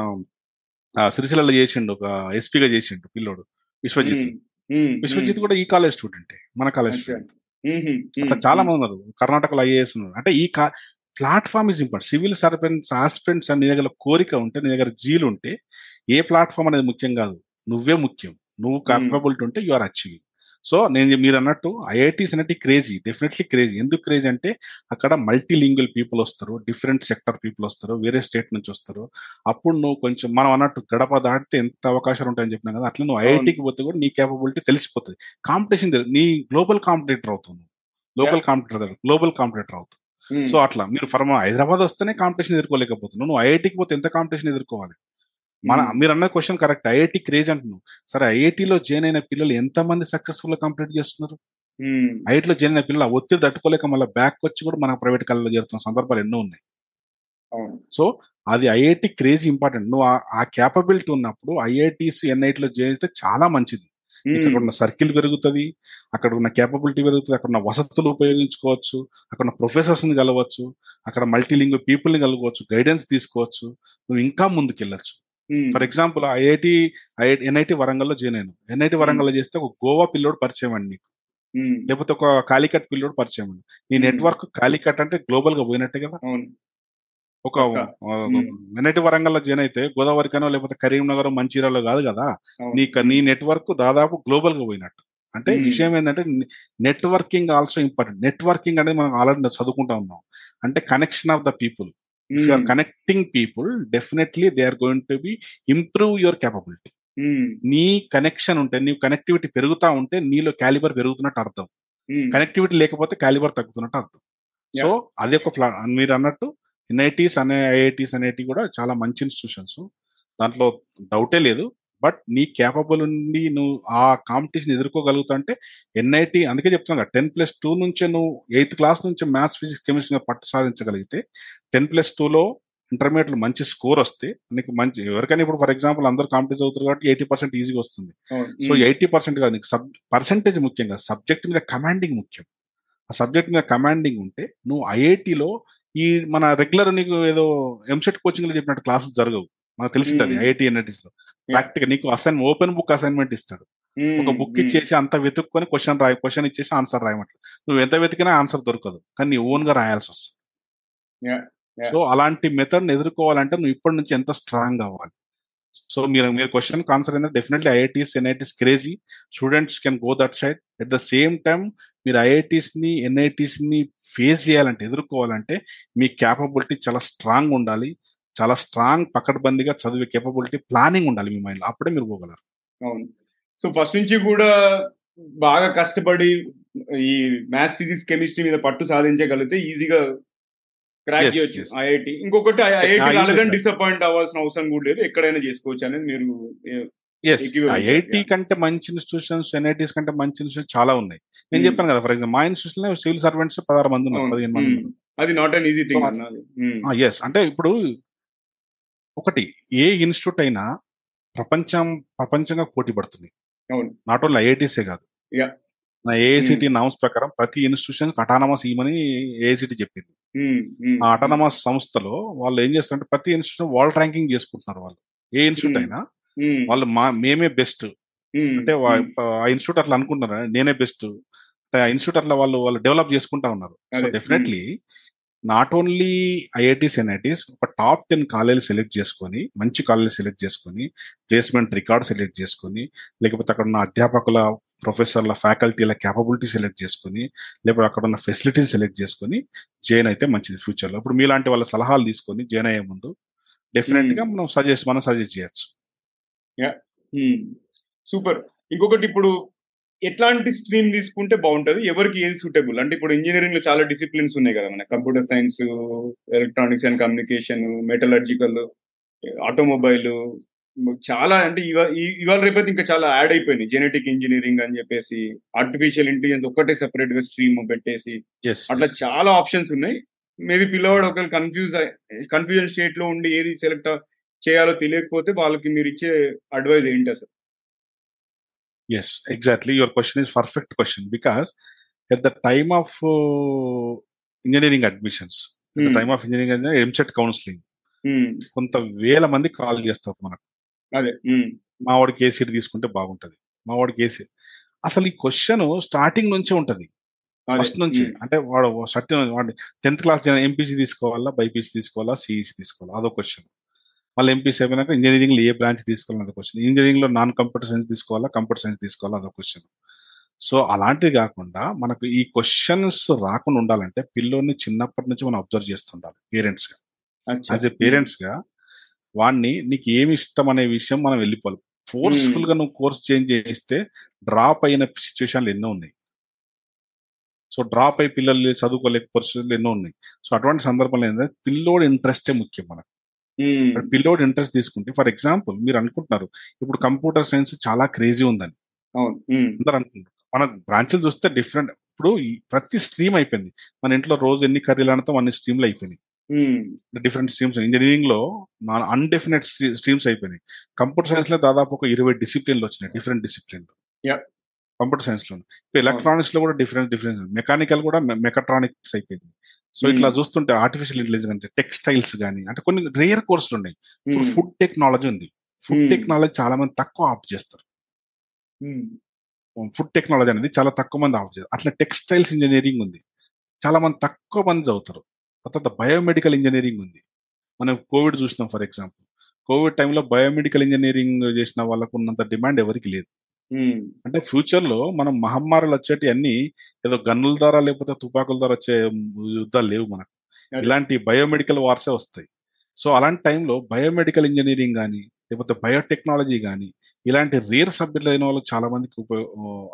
ఆ, సిరిసిల్లలో చేసిండు ఒక ఎస్పీగా చేసిండు పిల్లోడు విశ్వజిత్. విశ్వజిత్ కూడా ఈ కాలేజ్ స్టూడెంటే మన కాలేజ్. స్టూడెంట్. అట్లా చాలా మంది ఉన్నారు. కర్ణాటకలో ఐఏఎస్ ఉన్నారు. అంటే ఈ platform is important civil servants aspirants నీ దగ్గర కోరిక ఉంటే నీ దగ్గర జీలు ఉంటే ఏ ప్లాట్ఫామ్ అనేది ముఖ్యం కాదు. నువ్వే ముఖ్యం. నువ్వు కాపబిలిటీ ఉంటే యు ఆర్ అచీవింగ్ సో నేను మీరు అన్నట్టు ఐఐటీస్ అనేది క్రేజీ డెఫినెట్లీ క్రేజీ ఎందుకు క్రేజీ అంటే అక్కడ మల్టీ లింగ్వల్ పీపుల్ వస్తారు డిఫరెంట్ సెక్టర్ పీపుల్ వస్తారు వేరే స్టేట్ నుంచి వస్తారు. అప్పుడు నువ్వు కొంచెం మనం అన్నట్టు గడప దాటితే ఎంత అవకాశాలు ఉంటాయని చెప్పినా కదా అట్లా నువ్వు. ఐఐటికి పోతే కూడా నీ కేపబిలిటీ తెలిసిపోతుంది. కాంపిటీషన్ నీ గ్లోబల్ కాంపిటేటర్ అవుతుంది లోకల్ కాంపిటేటర్ కాదు గ్లోబల్ కాంపిటేటర్ అవుతుంది ఉమ్, సో అట్లా మీరు ఫర్ హైదరాబాద్ వస్తేనే కాంపిటీషన్ ఎదుర్కోలేకపోతున్నావు. నువ్వు ఐఐటికి పోతే ఎంత కాంపిటీషన్ ఎదుర్కోవాలి? మన మీరు అన్న క్వశ్చన్ కరెక్ట్ ఐఐటి క్రేజ్ అంటున్నావు. సరే ఐఐటిలో జాయిన్ అయిన పిల్లలు ఎంత మంది సక్సెస్ఫుల్గా కంప్లీట్ చేస్తున్నారు? ఉమ్, ఐఐటిలో జాయిన్ అయిన పిల్లలు ఆ ఒత్తిడి తట్టుకోలేక మళ్ళీ బ్యాక్ వచ్చి కూడా మన ప్రైవేట్ కాలేజీలో చేరుతున్న సందర్భాలు ఎన్నో ఉన్నాయి. సో అది ఐఐటి క్రేజ్ ఇంపార్టెంట్ నువ్వు ఆ- క్యాపబిలిటీ ఉన్నప్పుడు ఐఐటీస్ ఎన్ఐటిలో చేరితే చాలా మంచిది. ఇక్కడ ఉమ్, ఉన్న సర్కిల్ పెరుగుతుంది అక్కడ ఉన్న కేపబిలిటీ పెరుగుతుంది అక్కడ ఉన్న వసతులు ఉపయోగించుకోవచ్చు అక్కడ ఉన్న ప్రొఫెసర్స్ని కలవచ్చు అక్కడ మల్టీలింగ్ పీపుల్ని కలవచ్చు గైడెన్స్ తీసుకోవచ్చు నువ్వు ఇంకా ముందుకెళ్ళచ్చు. ఫర్ ఎగ్జాంపుల్ ఐఐటి ఎన్ఐటి వరంగల్లో జాయిన్ అయ్యాను ఎన్ఐటి వరంగల్లో చేస్తే ఒక గోవా పిల్లోడు పరిచయం అండి నీకు. ఉమ్, లేకపోతే ఒక కాలికట్ పిల్లోడు పరిచయం అండి. నీ Hmm. నెట్వర్క్ కాలికట్ అంటే గ్లోబల్గా పోయినట్టే కదా? ఒక. Hmm. ఎన్ఐటి వరంగల్లో జాయిన్ అయితే గోదావరికనో లేకపోతే కరీంనగర్ మంచిర్యాలలో కాదు కదా. నీ నీ నెట్వర్క్ దాదాపు గ్లోబల్గా పోయినట్టు. అంటే Hmm. విషయం ఏంటంటే నెట్వర్కింగ్ ఆల్సో ఇంపార్టెంట్. నెట్వర్కింగ్ అనేది మనం ఆల్రెడీ చదువుకుంటా ఉన్నాం. అంటే connection of the people if are um, connecting people definitely they are going to be improve your capability నీ కనెక్షన్ ఉంటే నీ కనెక్టివిటీ పెరుగుతా ఉంటే నీలో క్యాలిబర్ పెరుగుతున్నట్టు అర్థం. కనెక్టివిటీ లేకపోతే క్యాలిబర్ తగ్గుతున్నట్టు అర్థం. సో అది ఒక ప్లా మీరు అన్నట్టు ఎన్ఐటీస్ అనే ఐఐటీస్ అనేటి కూడా చాలా మంచి ఇన్స్టిట్యూషన్స్ దాంట్లో డౌటే లేదు. బట్ నీ క్యాపబుల్ ఉండి నువ్వు ఆ కాంపిటీషన్ ఎదుర్కోగలుగుతా అంటే ఎన్ఐటి అందుకే చెప్తున్నా టెన్ ప్లస్ టూ నుంచే నువ్వు ఎయిత్ క్లాస్ నుంచి మ్యాథ్స్ ఫిజిక్స్ కెమిస్ట్రీ మీద పట్టు సాధించగలిగితే టెన్ ప్లస్ టూలో ఇంటర్మీడియట్ మంచి స్కోర్ వస్తే నీకు మంచి ఎవరికైనా ఇప్పుడు ఫర్ ఎగ్జాంపుల్ అందరూ కాంపిటీస్ అవుతారు కాబట్టి ఎయిటీ పర్సెంట్ ఈజీగా వస్తుంది. సో ఎయిటీ పర్సెంట్ కాదు నీకు సబ్ పర్సెంటేజ్ ముఖ్యం కాదు సబ్జెక్ట్ మీద కమాండింగ్ ముఖ్యం. ఆ సబ్జెక్ట్ మీద కమాండింగ్ ఉంటే నువ్వు ఐఐటిలో ఈ మన రెగ్యులర్ నీకు ఏదో ఎంసెట్ కోచింగ్లో చెప్పినట్టు క్లాసులు జరగవు. మనకు తెలిసింది అది Hmm. ఐఐటి ఎన్ఐటీస్లో ప్రాక్టికల్ నీకు అసైన్ ఓపెన్ బుక్ అసైన్మెంట్ ఇస్తాడు. ఒక బుక్ ఇచ్చేసి అంత వెతుక్కొని క్వశ్చన్ రాయి క్వశ్చన్ ఇచ్చేసి ఆన్సర్ రాయమంటారు నువ్వు ఎంత వెతికినా ఆన్సర్ దొరకదు కానీ నీ ఓన్గా రాయాల్సి వస్తుంది. సో అలాంటి మెథడ్ ఎదుర్కోవాలంటే నువ్వు ఇప్పటి నుంచి ఎంత స్ట్రాంగ్ అవ్వాలి. సో మీరు మీరు క్వశ్చన్ ఆన్సర్ ఏంటంటే definitely IITs NITs crazy. Students can go that side. At the same time మీరు ఐఐటీస్ని ఎన్ఐటీస్ని ఫేస్ చేయాలంటే ఎదుర్కోవాలంటే మీ క్యాపబిలిటీ చాలా స్ట్రాంగ్ ఉండాలి. చాలా స్ట్రాంగ్ పకడ్బందీగా చదివే కేపబిలిటీ ప్లానింగ్ ఉండాలి మీ మైండ్ అప్పుడే మీరు పోగలరు అవును సో ఫస్ట్ నుంచి కూడా బాగా కష్టపడి ఈ మ్యాథ్స్ ఫిజిక్స్ కెమిస్ట్రీ మీద పట్టు సాధించగలిగితే ఈజీగా క్రాక్ చేయొచ్చు. ఐఐటి ఇంకొకటి ఐఐటి. డిసప్పాయింట్ అవ్వాల్సిన అవసరం కూడా లేదు ఎక్కడైనా చేసుకోవచ్చు అనేది మీరు ఐఐటి. కంటే మంచి ఇన్స్టిట్యూషన్స్ ఎన్ఐటీస్ కంటే మంచి ఇన్స్టిట్యూషన్స్ చాలా ఉన్నాయి నేను Hmm. చెప్పాను కదా ఫర్ ఎగ్జాంపుల్ మా ఇన్స్టిట్యూషన్లో సివిల్ సర్వెంట్స్ పదహారు మంది ఉన్నారు. పదిహేను మంది Hmm. అది not an easy thing yes అంటే ఇప్పుడు ఒకటి ఏ ఇన్స్టిట్యూట్ అయినా ప్రపంచం ప్రపంచంగా పోటీ పడుతుంది. నాట్ ఓన్లీ ఐఐటీసే కాదు. నా ఏఐసిటి నామ్స్ ప్రకారం ప్రతి ఇన్స్టిట్యూషన్ అటానమస్ ఇవ్వమని ఏఐసిటి చెప్పింది. ఆ అటానమస్ సంస్థలో వాళ్ళు ఏం చేస్తారంటే ప్రతి ఇన్స్టిట్యూషన్ వరల్డ్ ర్యాంకింగ్ చేసుకుంటున్నారు వాళ్ళు. ఏ ఇన్స్టిట్యూట్. అయినా వాళ్ళు మా మేమే బెస్ట్. అంటే ఆ ఇన్స్టిట్యూట్ అట్లా అనుకుంటున్నారు? నేనే బెస్ట్. ఆ ఇన్స్టిట్యూట్ అట్లా వాళ్ళు వాళ్ళు డెవలప్ చేసుకుంటా ఉన్నారు. So. Definitely not only IITs NITs ఒక టాప్ టెన్ కాలేజీలు సెలెక్ట్ చేసుకొని మంచి కాలేజీ సెలెక్ట్ చేసుకొని ప్లేస్మెంట్ రికార్డ్ సెలెక్ట్ చేసుకొని లేకపోతే అక్కడ ఉన్న అధ్యాపకుల ప్రొఫెసర్ల ఫ్యాకల్టీల క్యాపబిలిటీ సెలెక్ట్ చేసుకొని లేకపోతే అక్కడ ఉన్న ఫెసిలిటీస్ సెలెక్ట్ చేసుకొని జాయిన్ అయితే మంచిది ఫ్యూచర్లో. ఇప్పుడు మీలాంటి వాళ్ళ సలహాలు తీసుకొని జాయిన్ అయ్యే ముందు డెఫినెట్గా మనం సజెస్ట్ మనం సజెస్ట్ చేయొచ్చు. సూపర్ ఇంకొకటి ఇప్పుడు ఎట్లాంటి స్ట్రీమ్ తీసుకుంటే బాగుంటది? ఎవరికి ఏది సూటబుల్ అంటే ఇప్పుడు ఇంజనీరింగ్లో చాలా డిసిప్లిన్స్ ఉన్నాయి కదా మన computer science electronics and communication metallurgical automobile చాలా అంటే ఇవాళ రేపైతే ఇంకా చాలా యాడ్ అయిపోయినాయి. జెనెటిక్ ఇంజనీరింగ్ అని చెప్పేసి ఆర్టిఫిషియల్ ఇంటెలిజెన్స్ ఒక్కటే సెపరేట్గా స్ట్రీమ్ పెట్టేసి అట్లా చాలా ఆప్షన్స్ ఉన్నాయి. మేబీ పిల్లవాడు ఒకవేళ కన్ఫ్యూజ్ కన్ఫ్యూజన్ స్టేట్లో ఉండి ఏది సెలెక్ట్ చేయాలో తెలియకపోతే వాళ్ళకి మీరు ఇచ్చే అడ్వైజ్ ఏంటి అసలు? Yes, exactly. Your question is perfect question because at the time of uh, engineering admissions, at the Hmm. time of engineering admissions, EAMCET counselling Hmm. కొంత వేల మంది కాల్ చేస్తారు మనకు అదే Hmm. మా వాడికి ఏ సీట్ తీసుకుంటే బాగుంటది మా వాడికి ఏ సీట్ అసలు ఈ క్వశ్చన్ స్టార్టింగ్ నుంచే ఉంటది. ఫస్ట్ నుంచి Hmm. అంటే వాడు సత్యం వాడు టెన్త్ క్లాస్ ఎంపీసీ తీసుకోవాలా బైపీసీ తీసుకోవాలా సిఈసి తీసుకోవాలా అదో క్వశ్చన్ మళ్ళీ ఎంపీసీ అయిపోయినాక ఇంజనీరింగ్లో ఏ బ్రాంచ్ తీసుకోవాలని అదో క్వశ్చన్ ఇంజనీరింగ్లో నాన్ కంప్యూటర్ సైన్స్ తీసుకోవాలా కంప్యూటర్ సైన్స్ తీసుకోవాలా అదో క్వశ్చన్ సో అలాంటిది కాకుండా మనకు ఈ క్వశ్చన్స్ రాకుండా ఉండాలంటే పిల్లోని చిన్నప్పటి నుంచి మనం అబ్జర్వ్ చేస్తుండాలి పేరెంట్స్గా. అచ్చా. యాజ్ ఎ పేరెంట్స్గా వాడిని నీకు ఏమి ఇష్టం అనే విషయం మనం వెళ్ళిపోవాలి. ఫోర్స్ఫుల్గా నువ్వు కోర్స్ చేంజ్ చేస్తే డ్రాప్ అయిన సిచ్యువేషన్లు ఎన్నో ఉన్నాయి. సో డ్రాప్ అయి పిల్లలు చదువుకోలేక పరిస్థితులు ఎన్నో ఉన్నాయి. సో అటువంటి సందర్భంలో ఏంటంటే పిల్లోడి ఇంట్రెస్టే ముఖ్యం మనకు. పిల్లోడి ఇంట్రెస్ట్ తీసుకుంటే ఫర్ ఎగ్జాంపుల్ మీరు అనుకుంటున్నారు ఇప్పుడు కంప్యూటర్ సైన్స్ చాలా క్రేజీ ఉందని. Hmm. అందరు అనుకుంటారు. మన బ్రాంచ్లు చూస్తే డిఫరెంట్ ఇప్పుడు ప్రతి స్ట్రీమ్ అయిపోయింది. మన ఇంట్లో రోజు ఎన్ని కర్రీలు అనతో అన్ని స్ట్రీమ్లు అయిపోయినాయి. Hmm. డిఫరెంట్ స్ట్రీమ్స్ ఇంజనీరింగ్లో అన్డెఫినెట్ స్ట్రీమ్స్ అయిపోయినాయి. కంప్యూటర్ సైన్స్లో దాదాపు ఒక ఇరవై డిసిప్లిన్లు వచ్చినాయి డిఫరెంట్ డిసిప్లిన్ Yeah. కంప్యూటర్ సైన్స్లో ఇప్పుడు ఎలక్ట్రానిక్స్లో కూడా డిఫరెంట్ డిఫరెన్స్ మెకానికల్ కూడా మెకట్రానిక్స్ అయిపోయింది. సో ఇట్లా. చూస్తుంటే ఆర్టిఫిషియల్ ఇంటెలిజెన్స్ అంటే టెక్స్టైల్స్ కానీ అంటే కొన్ని రేర్ కోర్సులు ఉన్నాయి. ఇప్పుడు. ఫుడ్ టెక్నాలజీ ఉంది. ఫుడ్. టెక్నాలజీ చాలా మంది తక్కువ ఆఫ్ చేస్తారు. ఫుడ్ టెక్నాలజీ అనేది చాలా తక్కువ మంది ఆఫ్ చేస్తారు. అట్లా టెక్స్టైల్స్ ఇంజనీరింగ్ ఉంది. చాలా మంది తక్కువ మంది చదువుతారు. తర్వాత బయోమెడికల్ ఇంజనీరింగ్ ఉంది. మనం కోవిడ్ చూసినాం ఫర్ ఎగ్జాంపుల్ కోవిడ్ టైంలో బయోమెడికల్ ఇంజనీరింగ్ చేసిన వాళ్ళకు ఉన్నంత డిమాండ్ ఎవరికి లేదు. అంటే ఫ్యూచర్లో మనం మహమ్మారులు వచ్చేటి అన్ని ఏదో గన్నుల ద్వారా లేకపోతే తుపాకుల ద్వారా వచ్చే యుద్ధాలు లేవు మనకు. అదే. ఇలాంటి బయోమెడికల్ వార్సే వస్తాయి. సో అలాంటి టైంలో బయోమెడికల్ ఇంజనీరింగ్ కానీ లేకపోతే బయోటెక్నాలజీ కానీ ఇలాంటి రేర్ సబ్జెక్టులు అయిన వాళ్ళకి చాలా మందికి ఉపయోగ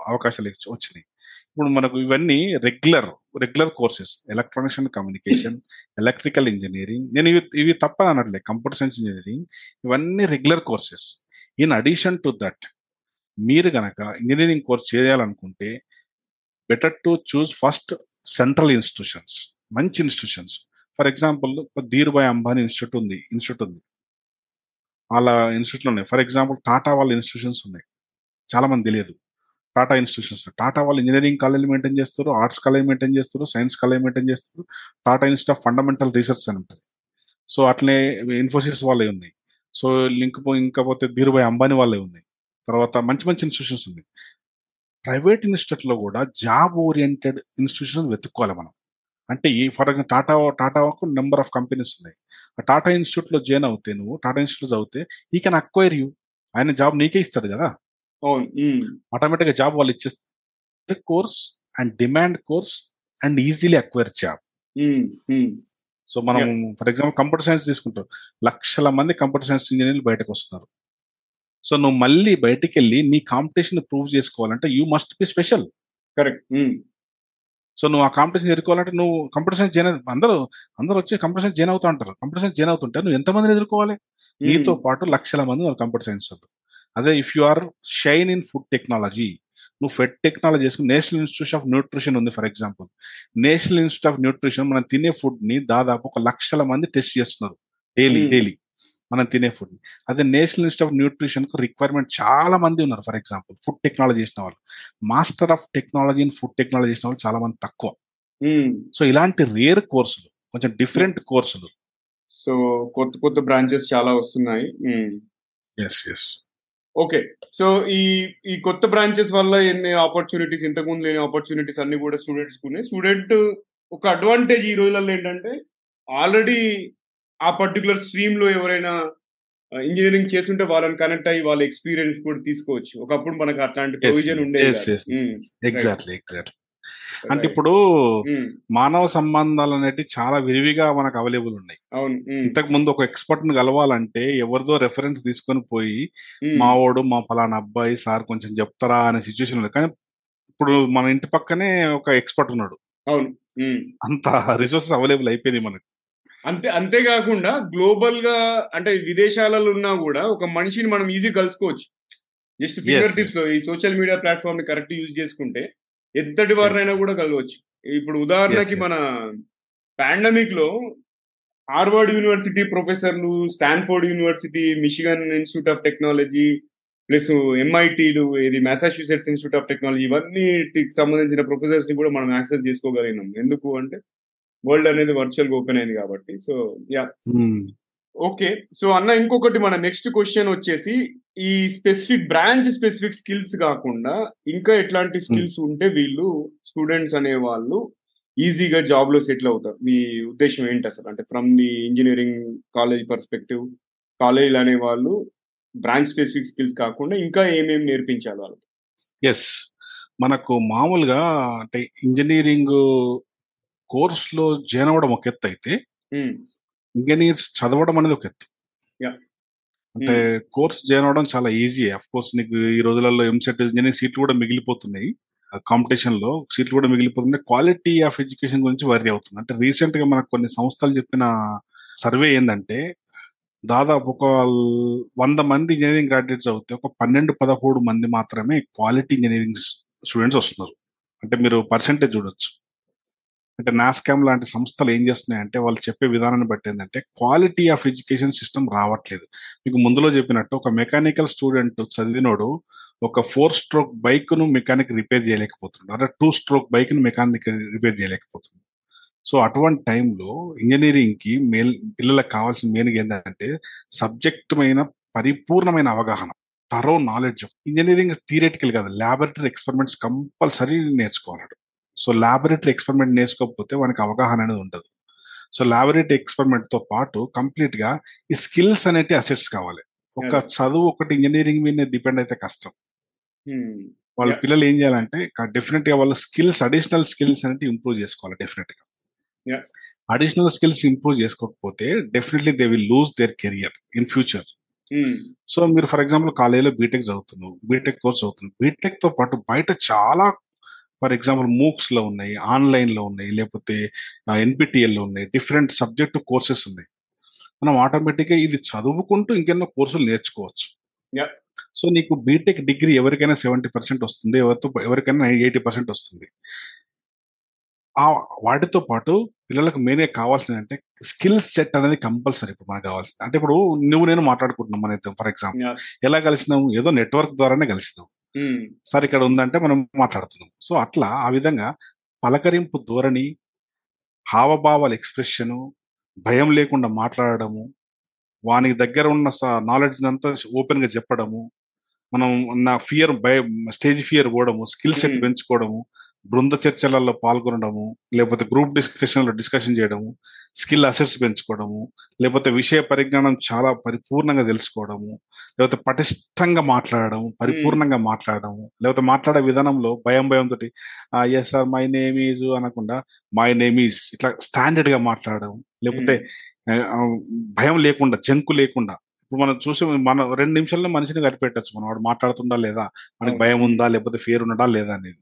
అవకాశాలు వచ్చి- వచ్చినాయి. ఇప్పుడు మనకు ఇవన్నీ regular regular courses. Electronics and communication electrical engineering. నేను ఇవి ఇవి తప్పని అనట్లే కంప్యూటర్ సైన్స్ ఇంజనీరింగ్. ఇవన్నీ regular courses. In addition that మీరు గనక ఇంజనీరింగ్ కోర్స్ చేయాలనుకుంటే better to choose first central institutions మంచి institutions. For example Dhirubhai Ambani institute ఉంది ఇన్స్టిట్యూట్ ఉంది. వాళ్ళ ఇన్స్టిట్యూట్లు ఉన్నాయి. ఫర్ ఎగ్జాంపుల్ టాటా వాళ్ళ ఇన్స్టిట్యూషన్స్ ఉన్నాయి. చాలా మంది తెలియదు. టాటా ఇన్స్టిట్యూషన్స్ టాటా వాళ్ళు ఇంజనీరింగ్ కాలేజ్ మెయింటైన్ చేస్తారు ఆర్ట్స్ కాలేజ్ మెయింటైన్ చేస్తారు సైన్స్ కాలేజ్ మెయింటైన్ చేస్తారు. Tata institute of fundamental research అని ఉంటుంది. సో అట్లే ఇన్ఫోసిస్ వాళ్ళే ఉన్నాయి. సో లింక్ ఇంకా పోతే ధీరుభాయ్ అంబానీ వాళ్ళే ఉన్నాయి. తర్వాత మంచి మంచి ఇన్స్టిట్యూషన్స్ ఉన్నాయి. ప్రైవేట్ ఇన్స్టిట్యూట్లో కూడా జాబ్ ఓరియంటెడ్ ఇన్స్టిట్యూషన్ వెతుక్కోవాలి మనం. అంటే ఈ ఫర్ ఎగ్జాంపుల్ టాటా టాటాకు నెంబర్ ఆఫ్ కంపెనీస్ ఉన్నాయి. టాటా ఇన్స్టిట్యూట్లో జాయిన్ అవుతే నువ్వు టాటా ఇన్స్టిట్యూట్ చదివితే ఈ కెన్ అక్వైర్ యూ ఆయన జాబ్ నీకే ఇస్తాడు కదా? అవును. ఉమ్, ఆటోమేటిక్గా జాబ్ వాళ్ళు ఇచ్చేస్తారు course and demand course and easily acquire job so మనం ఫర్ ఎగ్జాంపుల్ కంప్యూటర్ సైన్స్ తీసుకుంటాం. లక్షల మంది కంప్యూటర్ సైన్స్ ఇంజనీర్లు బయటకు వస్తున్నారు. సో నువ్వు మళ్ళీ బయటికి వెళ్ళి నీ కాంపిటీషన్ ప్రూవ్ చేసుకోవాలంటే you must be special. Correct. So నువ్వు ఆ కాంపిటీషన్ ఎదుర్కోవాలంటే నువ్వు కంప్యూటర్ సైన్స్ జాయిన్ అయి- అందరూ అందరూ వచ్చి కంప్యూటర్ సైన్స్ జాయిన్ అవుతా ఉంటారు. కంప్యూటర్ సైన్స్ జాయిన్ అవుతుంటే నువ్వు ఎంతమందిని ఎదుర్కోవాలి? నీతో పాటు లక్షల మంది ఉన్నారు కంప్యూటర్ సైన్స్ అదే if you are shine in food technology నువ్వు ఫెడ్ టెక్నాలజీ చేసుకుని నేషనల్ ఇన్స్టిట్యూట్ ఆఫ్ న్యూట్రిషన్ ఉంది for example. National institute of nutrition మనం తినే ఫుడ్ని దాదాపు ఒక లక్షల మంది టెస్ట్ చేస్తున్నారు. డైలీ. డైలీ. మనం తినే ఫుడ్ని. అదే నేషనల్ ఇన్స్టిట్యూట్ ఆఫ్ న్యూట్రిషన్కు రిక్వైర్మెంట్ చాలా మంది ఉన్నారు. ఫర్ ఎగ్జాంపుల్ ఫుడ్ టెక్నాలజీ చేసిన వాళ్ళు. Master of technology in food technology చేసిన వాళ్ళు చాలా మంది తక్కువ. సో ఇలాంటి రేర్ కోర్సులు కొంచెం డిఫరెంట్ కోర్సులు సో కొత్త కొత్త బ్రాంచెస్ చాలా వస్తున్నాయి. ఎస్ ఎస్ ఓకే సో ఈ ఈ కొత్త బ్రాంచెస్ వల్ల ఎన్ని ఆపర్చునిటీస్ ఇంతకుముందు లేని ఆపర్చునిటీస్ అన్ని కూడా స్టూడెంట్స్ ఉన్నాయి. స్టూడెంట్ ఒక అడ్వాంటేజ్ ఈ రోజులలో ఏంటంటే ఆల్రెడీ ఆ పర్టికులర్ స్ట్రీమ్లో ఎవరైనా ఇంజనీరింగ్ చేస్తుంటే వాళ్ళని కనెక్ట్ అయ్యి వాళ్ళ ఎక్స్పీరియన్స్ కూడా తీసుకోవచ్చు. ఒకప్పుడు మనకు అట్లాంటి ప్రొవిజన్ ఉండేది ఎగ్జాక్ట్లీ ఎగ్జాక్ట్లీ అంటే. ఇప్పుడు మానవ సంబంధాలు అనేవి చాలా విరివిగా మనకు అవైలబుల్ ఉన్నాయి. ఇంతకు ముందు ఒక ఎక్స్పర్ట్ని కలవాలంటే ఎవరిదో రెఫరెన్స్ తీసుకొని పోయి మావోడు మా పలానా అబ్బాయి సార్ కొంచెం చెప్తారా అనే సిచ్యువేషన్ ఉంది కానీ ఇప్పుడు మన ఇంటి పక్కనే ఒక ఎక్స్పర్ట్ ఉన్నాడు. అవును. అంత రిసోర్సెస్ అవైలబుల్ అయిపోయింది మనకు. అంతే అంతేకాకుండా గ్లోబల్గా అంటే విదేశాలలో ఉన్నా కూడా ఒక మనిషిని మనం ఈజీ కలుసుకోవచ్చు జస్ట్ ఫింగర్ టిప్స్. ఈ సోషల్ మీడియా ప్లాట్ఫామ్ని కరెక్ట్ యూజ్ చేసుకుంటే ఎంతటి వారినైనా. కూడా కలవచ్చు ఇప్పుడు ఉదాహరణకి. మన పాండమిక్లో హార్వర్డ్ యూనివర్సిటీ ప్రొఫెసర్లు Stanford university Michigan institute of technology plus ఎంఐటీలు ఇది మ్యాసాచ్యూసెట్స్ ఇన్స్టిట్యూట్ ఆఫ్ టెక్నాలజీ ఇవన్నీటికి సంబంధించిన ప్రొఫెసర్స్ని కూడా మనం యాక్సెస్ చేసుకోగలిగినాం ఎందుకు అంటే వరల్డ్ అనేది వర్చువల్గా ఓపెన్ అయింది కాబట్టి. So yeah. Hmm. Okay. So అన్న ఇంకొకటి మన నెక్స్ట్ క్వశ్చన్ వచ్చేసి ఈ స్పెసిఫిక్ బ్రాంచ్ స్పెసిఫిక్ స్కిల్స్ కాకుండా ఇంకా ఎట్లాంటి స్కిల్స్ ఉంటే వీళ్ళు స్టూడెంట్స్ అనే వాళ్ళు ఈజీగా జాబ్లో సెటిల్ అవుతారు. మీ ఉద్దేశం ఏంటి అసలు? అంటే from the engineering college perspective college అనే వాళ్ళు బ్రాంచ్ స్పెసిఫిక్ స్కిల్స్ కాకుండా ఇంకా ఏమేమి నేర్పించాలి వాళ్ళకి? ఎస్ మనకు మామూలుగా అంటే ఇంజనీరింగ్ కోర్స్లో జాయిన్ అవ్వడం ఒక ఎత్తు అయితే ఇంజనీర్స్ చదవడం అనేది ఒక ఎత్తు. అంటే కోర్స్ జాయిన్ అవడం చాలా ఈజీ. అఫ్ కోర్స్ నీకు ఈ రోజులలో ఎంసెట్ ఇంజనీరింగ్ సీట్లు కూడా మిగిలిపోతున్నాయి. కాంపిటీషన్లో సీట్లు కూడా మిగిలిపోతున్నాయి. క్వాలిటీ ఆఫ్ ఎడ్యుకేషన్ గురించి వరి అవుతుంది. అంటే రీసెంట్గా మనకు కొన్ని సంస్థలు చెప్పిన సర్వే ఏంటంటే దాదాపు ఒక వంద మంది ఇంజనీరింగ్ గ్రాడ్యుయేట్స్ అవుతే ఒక పన్నెండు పదమూడు మంది మాత్రమే క్వాలిటీ ఇంజనీరింగ్ స్టూడెంట్స్ వస్తున్నారు. అంటే మీరు పర్సంటేజ్ చూడొచ్చు. అంటే నాస్కామ్ లాంటి సంస్థలు ఏం చేస్తున్నాయంటే వాళ్ళు చెప్పే విధానాన్ని బట్టి ఏంటంటే క్వాలిటీ ఆఫ్ ఎడ్యుకేషన్ సిస్టమ్ రావట్లేదు. మీకు ముందులో చెప్పినట్టు ఒక మెకానికల్ స్టూడెంట్ చదివినోడు ఒక ఫోర్ స్ట్రోక్ బైక్ను మెకానిక్ రిపేర్ చేయలేకపోతున్నాడు. అంటే టూ స్ట్రోక్ బైక్ను మెకానిక్ రిపేర్ చేయలేకపోతున్నాడు. సో అటువంటి టైంలో ఇంజనీరింగ్కి మేల్ పిల్లలకు కావాల్సిన మెయిన్గా ఏంటంటే సబ్జెక్టమైన పరిపూర్ణమైన అవగాహన తరో నాలెడ్జ్ ఇంజనీరింగ్ థియరటికల్ కాదు ల్యాబొరేటరీ ఎక్స్పెరిమెంట్స్ కంపల్సరీ నేర్చుకోవాలి సో ల్యాబొరేటరీ ఎక్స్పెరిమెంట్ నేర్చుకోకపోతే వానికి అవగాహన అనేది ఉండదు. సో ల్యాబొరేటరీ ఎక్స్పెరిమెంట్తో పాటు కంప్లీట్గా ఈ స్కిల్స్ అనేటి అసెట్స్ కావాలి. ఒక. చదువు ఒకటి ఇంజనీరింగ్ మీద డిపెండ్ అయితే కష్టం. ఉమ్, వాళ్ళ. పిల్లలు ఏం చేయాలంటే డెఫినెట్గా వాళ్ళ స్కిల్స్ అడిషనల్ స్కిల్స్ అనేవి ఇంప్రూవ్ చేసుకోవాలి డెఫినెట్గా. అడిషనల్ స్కిల్స్ ఇంప్రూవ్ చేసుకోకపోతే definitely they will lose their career in future so మీరు ఫర్ ఎగ్జాంపుల్ కాలేజీలో బీటెక్ చదువుతున్నావు బీటెక్ కోర్స్ చదువుతున్నావు. బీటెక్తో పాటు బయట చాలా ఫర్ ఎగ్జాంపుల్ మూక్స్లో ఉన్నాయి ఆన్లైన్లో ఉన్నాయి లేకపోతే ఎన్పిటిఎల్లో ఉన్నాయి డిఫరెంట్ సబ్జెక్ట్ కోర్సెస్ ఉన్నాయి. మనం ఆటోమేటిక్గా ఇది చదువుకుంటూ ఇంకెన్నో కోర్సులు నేర్చుకోవచ్చు. సో నీకు బీటెక్ డిగ్రీ ఎవరికైనా సెవెంటీ పర్సెంట్ వస్తుంది ఎవరితో ఎవరికైనా ఎయిటీ పర్సెంట్ వస్తుంది. ఆ వాటితో పాటు పిల్లలకు మెయిన్గా కావాల్సింది అంటే స్కిల్ సెట్ అనేది కంపల్సరీ ఇప్పుడు మనకు కావాల్సింది. అంటే ఇప్పుడు నువ్వు నేను మాట్లాడుకుంటున్నాం మన ఫర్ ఎగ్జాంపుల్. ఎలా కలిసినాం? ఏదో నెట్వర్క్ ద్వారానే కలిసినాం. సార్ ఇక్కడ ఉందంటే మనం మాట్లాడుతున్నాం సో అట్లా ఆ విధంగా పలకరింపు ధోరణి హావభావాల ఎక్స్ప్రెషను భయం లేకుండా మాట్లాడడము వానికి దగ్గర ఉన్న నాలెడ్జ్ అంతా ఓపెన్గా చెప్పడము మనం నా ఫియర్ భయం స్టేజ్ ఫియర్ పోవడము స్కిల్ సెట్. పెంచుకోవడము బృంద చర్చలలో పాల్గొనడము లేకపోతే గ్రూప్ డిస్కషన్లో డిస్కషన్ చేయడము స్కిల్ అసెట్స్ పెంచుకోవడము లేకపోతే విషయ పరిజ్ఞానం చాలా పరిపూర్ణంగా తెలుసుకోవడము లేకపోతే పటిష్టంగా మాట్లాడడం పరిపూర్ణంగా మాట్లాడడము లేకపోతే మాట్లాడే విధానంలో భయం భయంతో yes sir my name is అనకుండా మై నేమ్ ఈజ్ ఇట్లా స్టాండర్డ్గా మాట్లాడడం లేకపోతే భయం లేకుండా జంకు లేకుండా ఇప్పుడు మనం చూసి మన రెండు నిమిషాల్లో మనిషిని కనిపెట్టచ్చు మనం వాడు మాట్లాడుతుండా లేదా మనకి. భయం ఉందా లేకపోతే ఫేర్ ఉన్నదా లేదా అనేది.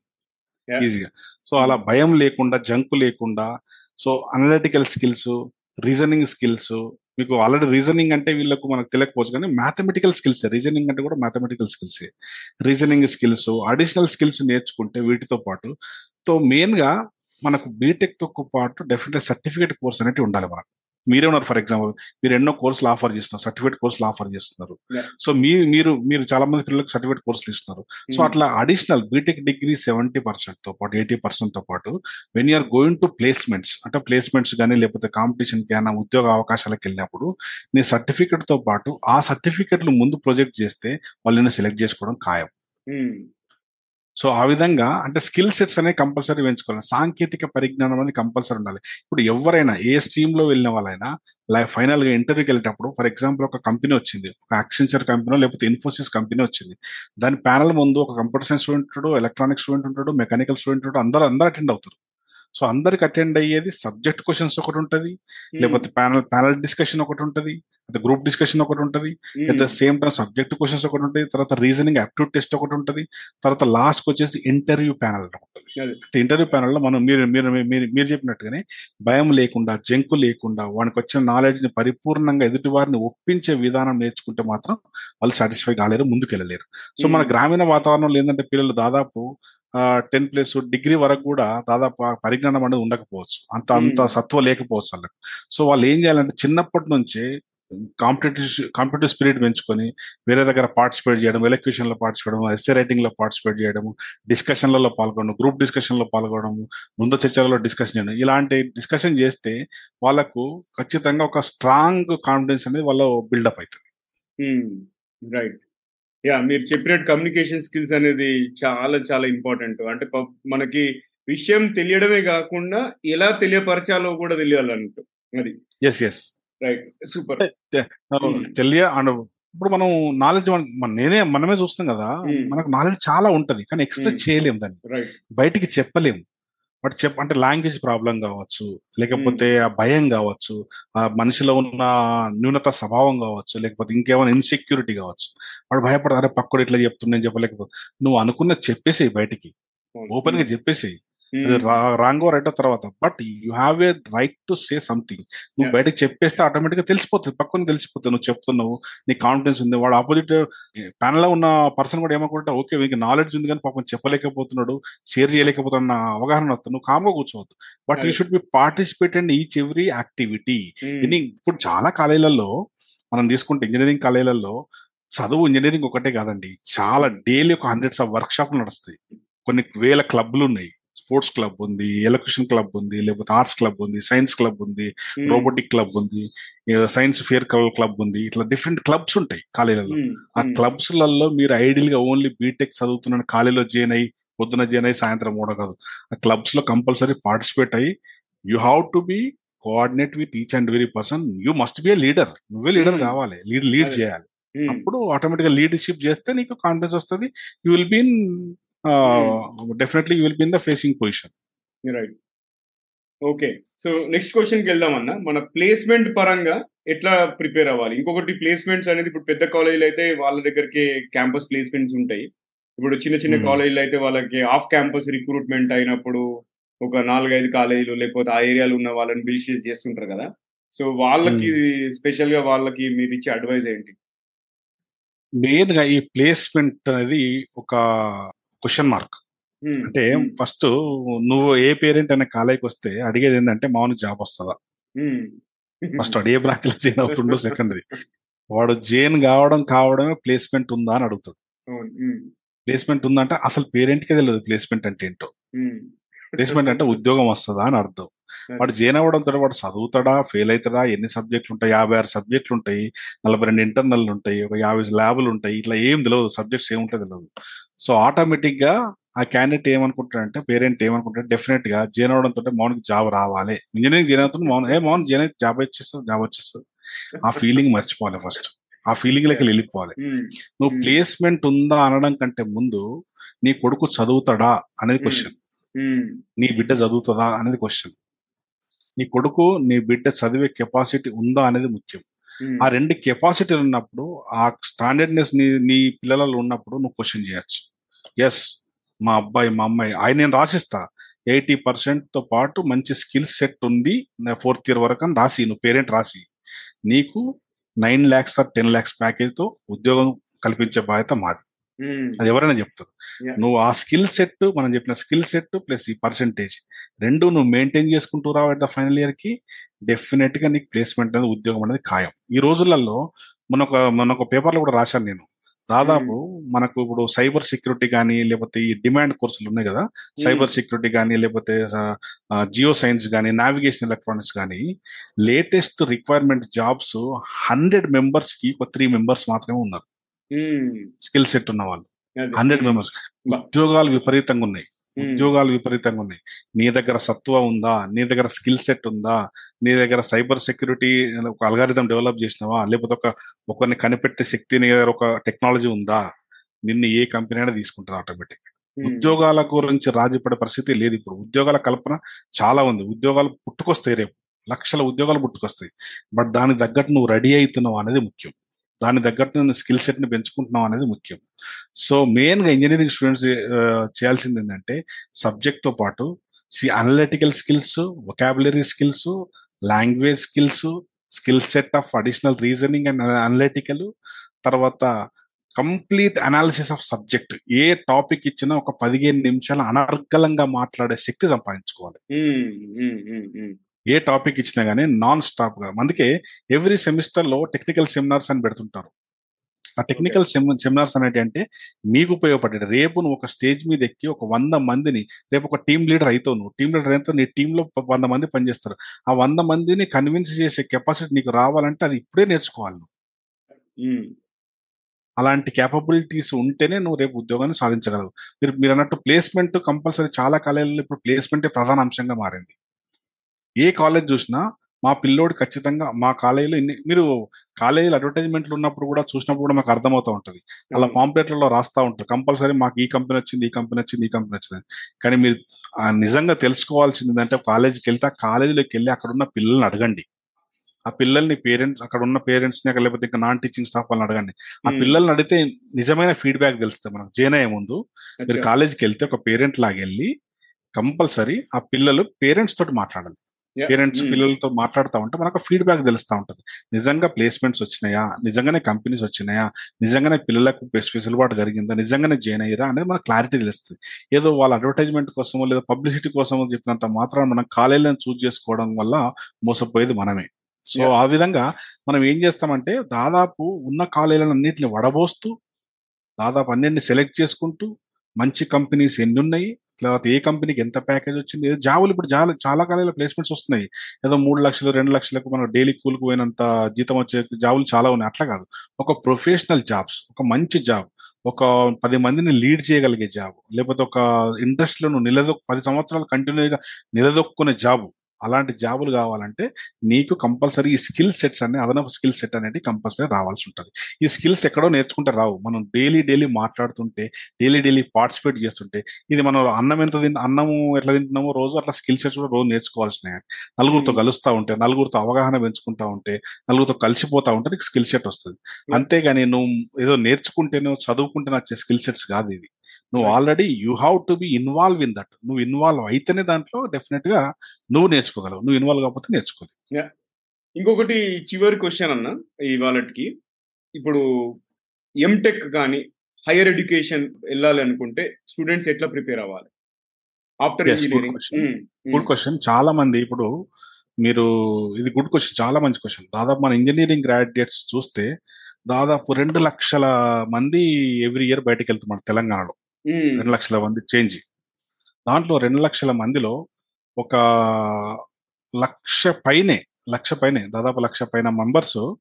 ఈజీగా సో అలా భయం లేకుండా జంకు లేకుండా so analytical skills reasoning skills మీకు ఆల్రెడీ రీజనింగ్ అంటే వీళ్ళకు మనకు తెలియకపోవచ్చు కానీ మ్యాథమెటికల్ స్కిల్స్ రీజనింగ్ అంటే కూడా mathematical skills reasoning skills additional skills నేర్చుకుంటే వీటితో పాటు. తో మెయిన్గా మనకు బీటెక్తో పాటు డెఫినెట్ సర్టిఫికేట్ కోర్స్ అనేది ఉండాలి మనకు. మీరే ఉన్నారు ఫర్ ఎగ్జాంపుల్ మీరు ఎన్నో కోర్సులు ఆఫర్ చేస్తున్నారు సర్టిఫికేట్ కోర్సులు ఆఫర్ చేస్తున్నారు. సో మీ మీరు మీరు చాలా మంది పిల్లలకు సర్టిఫికేట్ కోర్సులు ఇస్తున్నారు. సో అట్లా అడిషనల్ బీటెక్ డిగ్రీ సెవెంటీ పర్సెంట్తో పాటు ఎయిటీ పర్సెంట్తో పాటు when you're going to placements అంటే ప్లేస్మెంట్స్ కానీ లేకపోతే కాంపిటీషన్కి అయినా ఉద్యోగ అవకాశాలకు వెళ్ళినప్పుడు నీ సర్టిఫికెట్తో పాటు ఆ సర్టిఫికెట్లు ముందు ప్రొజెక్ట్ చేస్తే వాళ్ళని సెలెక్ట్ చేసుకోవడం ఖాయం. సో ఆ విధంగా అంటే స్కిల్ సెట్స్ అనేవి కంపల్సరీ పెంచుకోవాలి సాంకేతిక పరిజ్ఞానం అనేది కంపల్సరీ ఉండాలి. ఇప్పుడు ఎవరైనా ఏ స్ట్రీమ్లో వెళ్ళిన వాళ్ళైనా లైఫ్ ఫైనల్గా ఇంటర్వ్యూకి వెళ్ళేటప్పుడు ఫర్ ఎగ్జాంపుల్ ఒక కంపెనీ వచ్చింది ఒక యాక్సెంచర్ కంపెనీ లేకపోతే ఇన్ఫోసిస్ కంపెనీ వచ్చింది. దాని ప్యానల్ ముందు ఒక కంప్యూటర్ సైన్స్ స్టూడెంట్ ఉంటాడు ఎలక్ట్రానిక్ స్టూడెంట్ ఉంటాడు మెకానికల్ స్టూడెంట్ ఉంటాడు అందరూ అందరూ అటెండ్ అవుతారు. సో అందరికి అటెండ్ అయ్యేది సబ్జెక్ట్ క్వశ్చన్స్ ఒకటి ఉంటది లేకపోతే ప్యానల్ ప్యానల్ డిస్కషన్ ఒకటి ఉంటది అయితే గ్రూప్ డిస్కషన్ ఒకటి ఉంటది at the same time subject questions ఒకటి ఉంటాయి తర్వాత రీజనింగ్ అప్ట్యూడ్ టెస్ట్ ఒకటి ఉంటది తర్వాత లాస్ట్ వచ్చేసి ఇంటర్వ్యూ ప్యానల్ ఉంటుంది అదే. ఇంటర్వ్యూ ప్యానల్లో మనం మీరు మీరు మీరు చెప్పినట్టుగానే భయం లేకుండా జంకు లేకుండా వానికి వచ్చిన నాలెడ్జ్ని పరిపూర్ణంగా ఎదుటి వారిని ఒప్పించే విధానం నేర్చుకుంటే మాత్రం వాళ్ళు సాటిస్ఫై కాలేరు ముందుకెళ్ళలేరు సో మన. గ్రామీణ వాతావరణంలో ఏంటంటే పిల్లలు దాదాపు టెన్ ప్లస్ డిగ్రీ వరకు కూడా దాదాపు పరిజ్ఞానం అనేది ఉండకపోవచ్చు. అంత అంత Hmm. సత్వ లేకపోవచ్చు వాళ్ళకి. సో వాళ్ళు ఏం చేయాలంటే చిన్నప్పటి నుంచే కాంపిటేటివ్ కాంపిటేటివ్ స్పిరిట్ పెంచుకొని వేరే దగ్గర పార్టిసిపేట్ చేయడం ఎలక్యూషన్లో పార్టిసిపేట్ చేయడం ఎస్ఏ రైటింగ్లో పార్టిసిపేట్ చేయడము డిస్కషన్లలో పాల్గొనడం గ్రూప్ డిస్కషన్లో పాల్గొనడము ముందు చర్చలలో డిస్కషన్ చేయడం. ఇలాంటి డిస్కషన్ చేస్తే వాళ్ళకు ఖచ్చితంగా ఒక స్ట్రాంగ్ కాన్ఫిడెన్స్ అనేది వాళ్ళ బిల్డప్ అవుతుంది. రైట్ యా మీరు చెప్పినట్టు కమ్యూనికేషన్ స్కిల్స్ అనేది చాలా చాలా ఇంపార్టెంట్ అంటే మనకి విషయం తెలియడమే కాకుండా ఎలా తెలియపరచాలో కూడా తెలియాలన్నట్టు అది. Yes yes right super. తెలియ అండ్ ఇప్పుడు మనం నాలెడ్జ్ మన నేనే మనమే చూస్తాం కదా. Hmm. మనకు నాలెడ్జ్ చాలా ఉంటది. కానీ ఎక్స్ప్రెస్ Hmm. చేయలేం దాన్ని. రైట్ బయటికి చెప్పలేము బట్ చెప్ అంటే లాంగ్వేజ్ ప్రాబ్లం కావచ్చు లేకపోతే ఆ భయం కావచ్చు ఆ మనిషిలో ఉన్న న్యూనత స్వభావం కావచ్చు లేకపోతే ఇంకేమైనా ఇన్సెక్యూరిటీ కావచ్చు. వాడు భయపడతారే పక్కడు ఇట్లా చెప్తుండే చెప్పలేకపోతే నువ్వు అనుకున్న చెప్పేసి బయటికి. ఓపెన్గా చెప్పేసి రాంగ్ రైట్ తర్వాత. But you have a right to say something నువ్వు. బయటకు చెప్పేస్తే ఆటోమేటిక్గా తెలిసిపోతుంది పక్కన తెలిసిపోతుంది. నువ్వు చెప్తున్నావు నీ కాన్ఫిడెన్స్ ఉంది. వాడు ఆపోజిట్ ప్యానల్లో ఉన్న పర్సన్ కూడా ఏమనుకుంటా ఓకే వీనికి నాలెడ్జ్ ఉంది కానీ పాపం చెప్పలేకపోతున్నాడు షేర్ చేయలేకపోతున్నా అవగాహన వస్తుంది. నువ్వు కామ్గా కూర్చోవద్దు. But you. Should be participate and each every activity ఇప్పుడు చాలా కాలేజీలలో మనం తీసుకుంటే ఇంజనీరింగ్ కాలేజీలలో చదువు ఇంజనీరింగ్ ఒకటే కాదండి. చాలా డైలీ ఒక హండ్రెడ్స్ ఆఫ్ వర్క్ షాప్లు నడుస్తాయి. కొన్ని వేల క్లబ్లు ఉన్నాయి. స్పోర్ట్స్ క్లబ్ ఉంది ఎలక్ట్రిషన్ క్లబ్ ఉంది లేకపోతే ఆర్ట్స్ క్లబ్ ఉంది సైన్స్ క్లబ్ ఉంది రోబోటిక్ క్లబ్ ఉంది సైన్స్ ఫేర్ క్లబ్ ఉంది ఇట్లా డిఫరెంట్ క్లబ్స్ ఉంటాయి కాలేజీలలో. ఆ క్లబ్స్లలో మీరు ఐడియల్గా ఓన్లీ బీటెక్ చదువుతున్న కాలేజీలో జాయిన్ అయ్యి పొద్దున జాయిన్ అయ్యి సాయంత్రం మూడో కాదు. ఆ క్లబ్స్లో కంపల్సరీ పార్టిసిపేట్ అయ్యి you have to be coordinate with each and very person. You must be a leader. నువ్వే లీడర్. కావాలి. Lead lead. చేయాలి. అప్పుడు ఆటోమేటిక్గా లీడర్షిప్ చేస్తే నీకు కాన్ఫిడెన్స్ వస్తుంది. You will be definitely will be in the facing position right okay so next క్వశ్చన్కి వెళ్దామన్నా మన ప్లేస్మెంట్ పరంగా ఎట్లా ప్రిపేర్ అవ్వాలి? ఇంకొకటి ప్లేస్మెంట్స్ అనేది ఇప్పుడు పెద్ద కాలేజీలు అయితే వాళ్ళ దగ్గరికి క్యాంపస్ ప్లేస్మెంట్స్ ఉంటాయి. ఇప్పుడు చిన్న చిన్న Hmm. కాలేజీలు అయితే వాళ్ళకి ఆఫ్ క్యాంపస్ రిక్రూట్మెంట్ అయినప్పుడు ఒక నాలుగైదు కాలేజీలు లేకపోతే ఆ ఏరియాలో ఉన్న వాళ్ళని బిల్షేస్ చేస్తుంటారు కదా. సో వాళ్ళకి స్పెషల్గా వాళ్ళకి మీరు ఇచ్చే అడ్వైజ్ ఏంటి? మెయిన్గా ఈ ప్లేస్మెంట్ అనేది ఒక క్వశ్చన్ మార్క్ Hmm. అంటే Hmm. ఫస్ట్ నువ్వు ఏ పేరెంట్ అనే కాలేజీకి వస్తే అడిగేది ఏంటంటే మామూలు జాబ్ వస్తుందా Hmm. ఫస్ట్ వాడు ఏ బ్రాంచ్లో జాయిన్ అవుతుండో సెకండరీ వాడు జైన్ కావడం కావడమే ప్లేస్మెంట్ ఉందా అని అడుగుతాడు. Hmm. ప్లేస్మెంట్ ఉందంటే అసలు పేరెంట్ కే తెలియదు ప్లేస్మెంట్ అంటే ఏంటో Hmm. ప్లేస్మెంట్ అంటే ఉద్యోగం వస్తుందా అని అర్థం. వాడు జైన్ అవ్వడంతో వాడు చదువుతాడా ఫెయిల్ అవుతాడా ఎన్ని సబ్జెక్టులు ఉంటాయి? యాభై ఆరు సబ్జెక్టులు ఉంటాయి నలభై రెండు ఇంటర్నల్ ఉంటాయి ఒక యాభై ల్యాబులు ఉంటాయి ఇట్లా ఏం తెలియదు సబ్జెక్ట్స్ ఏముంటాయి తెలియదు సో ఆటోమేటిక్గా ఆ క్యాండిడేట్ ఏమనుకుంటాడంటే పేరెంట్ ఏమనుకుంటాడు డెఫినెట్గా జాయిన్ అవడంతో మౌన్కి జాబ్ రావాలి. ఇంజనీరింగ్ జాయిన్ అవుతుంది మౌన్ ఏ మౌన్ జాయిన్ అయితే జాబ్ వచ్చేస్తుంది జాబ్ వచ్చేస్తుంది. ఆ ఫీలింగ్ మర్చిపోవాలి ఫస్ట్. ఆ ఫీలింగ్ లకి వెళ్ళిపోవాలి. ఉమ్, నువ్వు Hmm. ప్లేస్మెంట్ ఉందా అనడం కంటే ముందు నీ కొడుకు చదువుతాడా అనేది Hmm. క్వశ్చన్. నీ బిడ్డ చదువుతుందా అనేది క్వశ్చన్ నీ కొడుకు నీ బిడ్డ చదివే కెపాసిటీ ఉందా అనేది ముఖ్యం. ఉమ్, ఆ రెండు కెపాసిటీలు ఉన్నప్పుడు ఆ స్టాండర్డ్నెస్ నీ నీ పిల్లలలో ఉన్నప్పుడు నువ్వు క్వశ్చన్ చేయొచ్చు. ఎస్ మా అబ్బాయి మా అమ్మాయి ఆయన నేను రాసిస్తా. ఎయిటీ పర్సెంట్తో పాటు మంచి స్కిల్ సెట్ ఉంది ఫోర్త్ ఇయర్ వరకు అని రాసి నువ్వు పేరెంట్ రాసి. నీకు nine lakhs or ten lakhs ప్యాకేజ్తో ఉద్యోగం కల్పించే బాధ్యత మాది. అది ఎవరైనా చెప్తారు. నువ్వు ఆ స్కిల్ సెట్ మనం చెప్పిన స్కిల్ సెట్ ప్లస్ ఈ పర్సెంటేజ్ రెండు నువ్వు మెయింటైన్ చేసుకుంటూ రావు ద ఫైనల్ ఇయర్కి డెఫినెట్గా నీకు ప్లేస్మెంట్ అనేది ఉద్యోగం అనేది ఖాయం. ఈ రోజులలో మన ఒక మన ఒక పేపర్లో కూడా రాశాను నేను. దాదాపు మనకు ఇప్పుడు సైబర్ సెక్యూరిటీ కానీ లేకపోతే ఈ డిమాండ్ కోర్సులు ఉన్నాయి కదా సైబర్ సెక్యూరిటీ కానీ లేకపోతే జియో సైన్స్ కానీ నావిగేషన్ ఎలక్ట్రానిక్స్ కానీ లేటెస్ట్ రిక్వైర్మెంట్ జాబ్స్ హండ్రెడ్ మెంబర్స్కి ఒక త్రీ మెంబర్స్ మాత్రమే ఉన్నారు. స్కిల్ సెట్ ఉన్న వాళ్ళు. Hundred members. ఉద్యోగాలు విపరీతంగా ఉన్నాయి. ఉద్యోగాలు విపరీతంగా ఉన్నాయి. నీ దగ్గర సత్వ ఉందా? నీ దగ్గర స్కిల్ సెట్ ఉందా? నీ దగ్గర సైబర్ సెక్యూరిటీ ఒక అల్గారిథం డెవలప్ చేసినావా? లేకపోతే ఒక ఒకరిని కనిపెట్టే శక్తి నీ దగ్గర ఒక టెక్నాలజీ ఉందా? నిన్ను ఏ కంపెనీ అయినా తీసుకుంటుంది ఆటోమేటిక్ ఉద్యోగాల గురించి రాజీపడే పరిస్థితి లేదు ఇప్పుడు. ఉద్యోగాల కల్పన చాలా ఉంది. ఉద్యోగాలు పుట్టుకొస్తాయి రేపు. లక్షల ఉద్యోగాలు పుట్టుకొస్తాయి. బట్ దానికి తగ్గట్టు నువ్వు రెడీ అవుతున్నావు అనేది ముఖ్యం. దాని తగ్గట్టు నువ్వు స్కిల్ సెట్ని అనేది ముఖ్యం. సో మెయిన్గా ఇంజనీరింగ్ స్టూడెంట్స్ చేయాల్సింది ఏంటంటే సబ్జెక్ట్తో పాటు analytical skills vocabulary skills language skills skill set of additional reasoning and analytical తర్వాత కంప్లీట్ అనాలిసిస్ ఆఫ్ సబ్జెక్ట్ ఏ టాపిక్ ఇచ్చినా ఒక పదిహేను నిమిషాలు అనర్గళంగా మాట్లాడే శక్తి సంపాదించుకోవాలి. ఏ టాపిక్ ఇచ్చినా గానీ నాన్ స్టాప్గా. అందుకే ఎవ్రీ సెమిస్టర్లో టెక్నికల్ సెమినార్స్ అని పెడుతుంటారు. ఆ టెక్నికల్ సెమినార్స్ అనేది అంటే మీకు ఉపయోగపడే రేపు నువ్వు ఒక స్టేజ్ మీద ఎక్కి ఒక వంద మందిని రేపు ఒక టీం లీడర్ అవుతావు నువ్వు. టీం లీడర్ అయితే నీ టీమ్లో ప- వంద మంది పనిచేస్తారు. ఆ వంద మందిని కన్విన్స్ చేసే కెపాసిటీ నీకు రావాలంటే అది ఇప్పుడే నేర్చుకోవాలి నువ్వు. ఉమ్, అలాంటి క్యాపబిలిటీస్ ఉంటేనే నువ్వు రేపు ఉద్యోగాన్ని సాధించగలవు. మీరు మీరు అన్నట్టు ప్లేస్మెంట్ కంపల్సరీ చాలా కాలేజీలో ఇప్పుడు ప్లేస్మెంటే ప్రధాన అంశంగా మారింది. ఏ కాలేజ్ చూసినా మా పిల్లోడు ఖచ్చితంగా మా కాలేజీలో ఇన్ని మీరు కాలేజీలో అడ్వర్టైజ్మెంట్లు ఉన్నప్పుడు కూడా చూసినప్పుడు కూడా మాకు అర్థమవుతూ ఉంటుంది. అలా పాంప్లెట్లలో రాస్తా ఉంటారు. కంపల్సరీ మాకు ఈ కంపెనీ వచ్చింది ఈ కంపెనీ వచ్చింది ఈ కంపెనీ వచ్చింది కానీ మీరు నిజంగా తెలుసుకోవాల్సింది ఏంటంటే కాలేజీకి వెళ్తే ఆ కాలేజీలోకి వెళ్ళి అక్కడ ఉన్న పిల్లల్ని అడగండి. ఆ పిల్లల్ని పేరెంట్స్ అక్కడ ఉన్న పేరెంట్స్ని లేకపోతే ఇంకా నాన్ టీచింగ్ స్టాఫ్ వాళ్ళని అడగండి. ఆ పిల్లల్ని అడిగితే నిజమైన ఫీడ్బ్యాక్ తెలుస్తుంది మనకు. జైన్ అయ్యే ముందు మీరు. కాలేజీకి వెళ్తే ఒక పేరెంట్ లాగా వెళ్ళి కంపల్సరీ ఆ పిల్లలు పేరెంట్స్ తోటి మాట్లాడాలి. పేరెంట్స్ ఉమ్, పిల్లలతో మాట్లాడుతూ ఉంటే మనకు ఫీడ్బ్యాక్ తెలుస్తూ ఉంటుంది. నిజంగా ప్లేస్మెంట్స్ వచ్చినాయా? నిజంగానే కంపెనీస్ వచ్చినాయా? నిజంగానే పిల్లలకు వెసులుబాటు జరిగిందా నిజంగానే జాయిన్ అయ్యారా? అనేది మనకు క్లారిటీ తెలుస్తుంది. ఏదో వాళ్ళ అడ్వర్టైజ్మెంట్ కోసమో లేదా పబ్లిసిటీ కోసమో చెప్పినంత మాత్రం మనం కాలేజీలను చూస్ చేసుకోవడం వల్ల మోసపోయేది మనమే. సో. ఆ విధంగా మనం ఏం చేస్తామంటే దాదాపు ఉన్న కాలేజీలను అన్నింటిని వడబోస్తూ దాదాపు అన్నింటిని సెలెక్ట్ చేసుకుంటూ మంచి కంపెనీస్ ఎన్ని ఉన్నాయి తర్వాత ఏ కంపెనీకి ఎంత ప్యాకేజ్ వచ్చింది? ఏదో జాబులు ఇప్పుడు చాలా చాలా కాలేజీలో ప్లేస్మెంట్స్ వస్తున్నాయి. ఏదో మూడు లక్షలు రెండు లక్షలకు మనం డైలీ కూలికి పోయినంత జీతం వచ్చే జాబులు చాలా ఉన్నాయి. అట్లా కాదు. ఒక ప్రొఫెషనల్ జాబ్స్ ఒక మంచి జాబ్ ఒక పది మందిని లీడ్ చేయగలిగే జాబ్ లేకపోతే ఒక ఇండస్ట్రీలో నువ్వు నిలదొక్ పది సంవత్సరాలు కంటిన్యూగా నిలదొక్కునే జాబ్ అలాంటి జాబులు కావాలంటే నీకు కంపల్సరీ ఈ స్కిల్ సెట్స్ అనే అదనపు స్కిల్ సెట్ అనేది కంపల్సరీ రావాల్సి ఉంటుంది. ఈ స్కిల్స్ ఎక్కడో నేర్చుకుంటే రావు. మనం డైలీ డైలీ మాట్లాడుతుంటే డైలీ డైలీ పార్టిసిపేట్ చేస్తుంటే ఇది మనం అన్నం ఎంత తింట అన్నము ఎట్లా తింటున్నామో రోజు అట్లా స్కిల్ సెట్స్ కూడా రోజు నేర్చుకోవాల్సినవి నలుగురితో. కలుస్తా ఉంటే నలుగురితో అవగాహన పెంచుకుంటా ఉంటే నలుగురితో కలిసిపోతా ఉంటే నీకు స్కిల్ సెట్ వస్తుంది. అంతేగాని నువ్వు ఏదో నేర్చుకుంటేనో చదువుకుంటే వచ్చే స్కిల్ సెట్స్ కాదు ఇది నువ్వు. Already you have to be involve in that నువ్వు ఇన్వాల్వ్ అయితేనే దాంట్లో డెఫినెట్గా నువ్వు నేర్చుకోగలవు. నువ్వు ఇన్వాల్వ్ కాకపోతే నేర్చుకోలేవు. ఇంకొకటి చివరి క్వశ్చన్ అన్న ఇవాళకి ఇప్పుడు ఎంటెక్ కానీ హైయర్ ఎడ్యుకేషన్ వెళ్ళాలి అనుకుంటే స్టూడెంట్స్ ఎట్లా ప్రిపేర్ అవ్వాలి? ఆఫ్టర్. గుడ్ క్వశ్చన్ చాలా మంది ఇప్పుడు మీరు ఇది గుడ్ క్వశ్చన్ చాలా మంచి క్వశ్చన్ దాదాపు మన ఇంజనీరింగ్ గ్రాడ్యుయేట్స్ చూస్తే దాదాపు రెండు లక్షల మంది ఎవ్రీ ఇయర్ బయటకు వెళ్తున్నారు తెలంగాణలో. రెండు లక్షల మంది చేంజ్. దాంట్లో రెండు లక్షల మందిలో ఒక లక్ష పైనే లక్ష పైనే దాదాపు లక్ష పైన మెంబర్స్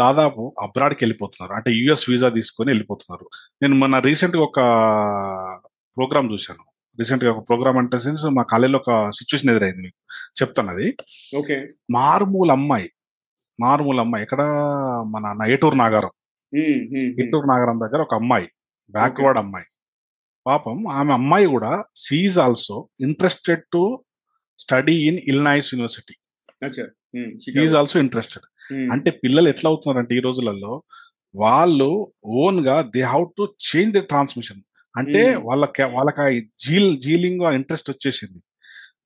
దాదాపు అబ్రాడ్కి వెళ్ళిపోతున్నారు. అంటే యుఎస్ వీసా తీసుకొని వెళ్ళిపోతున్నారు. నేను మొన్న రీసెంట్గా ఒక ప్రోగ్రామ్ చూశాను. రీసెంట్గా ఒక ప్రోగ్రామ్ అంటే సిన్స్ మా కాలేజీలో ఒక సిచ్యువేషన్ ఎదురైంది మీకు. చెప్తాను అది ఓకే. మారుమూల అమ్మాయి మారుమూల అమ్మాయి ఎక్కడ మన ఏటూరు నాగారం. ఏటూరు నాగారం దగ్గర ఒక అమ్మాయి బ్యాక్వర్డ్ అమ్మాయి. పాపం ఆమె అమ్మాయి కూడా she also interested to study in Illinois university Chicago. Also interested అంటే పిల్లలు ఎట్లా అవుతున్నారంటే ఈ రోజులలో వాళ్ళు ఓన్గా they how to change the transmission అంటే Hmm. వాళ్ళకి వాళ్ళకి ఆ జీల్ జీలింగ్ ఇంట్రెస్ట్ వచ్చేసింది.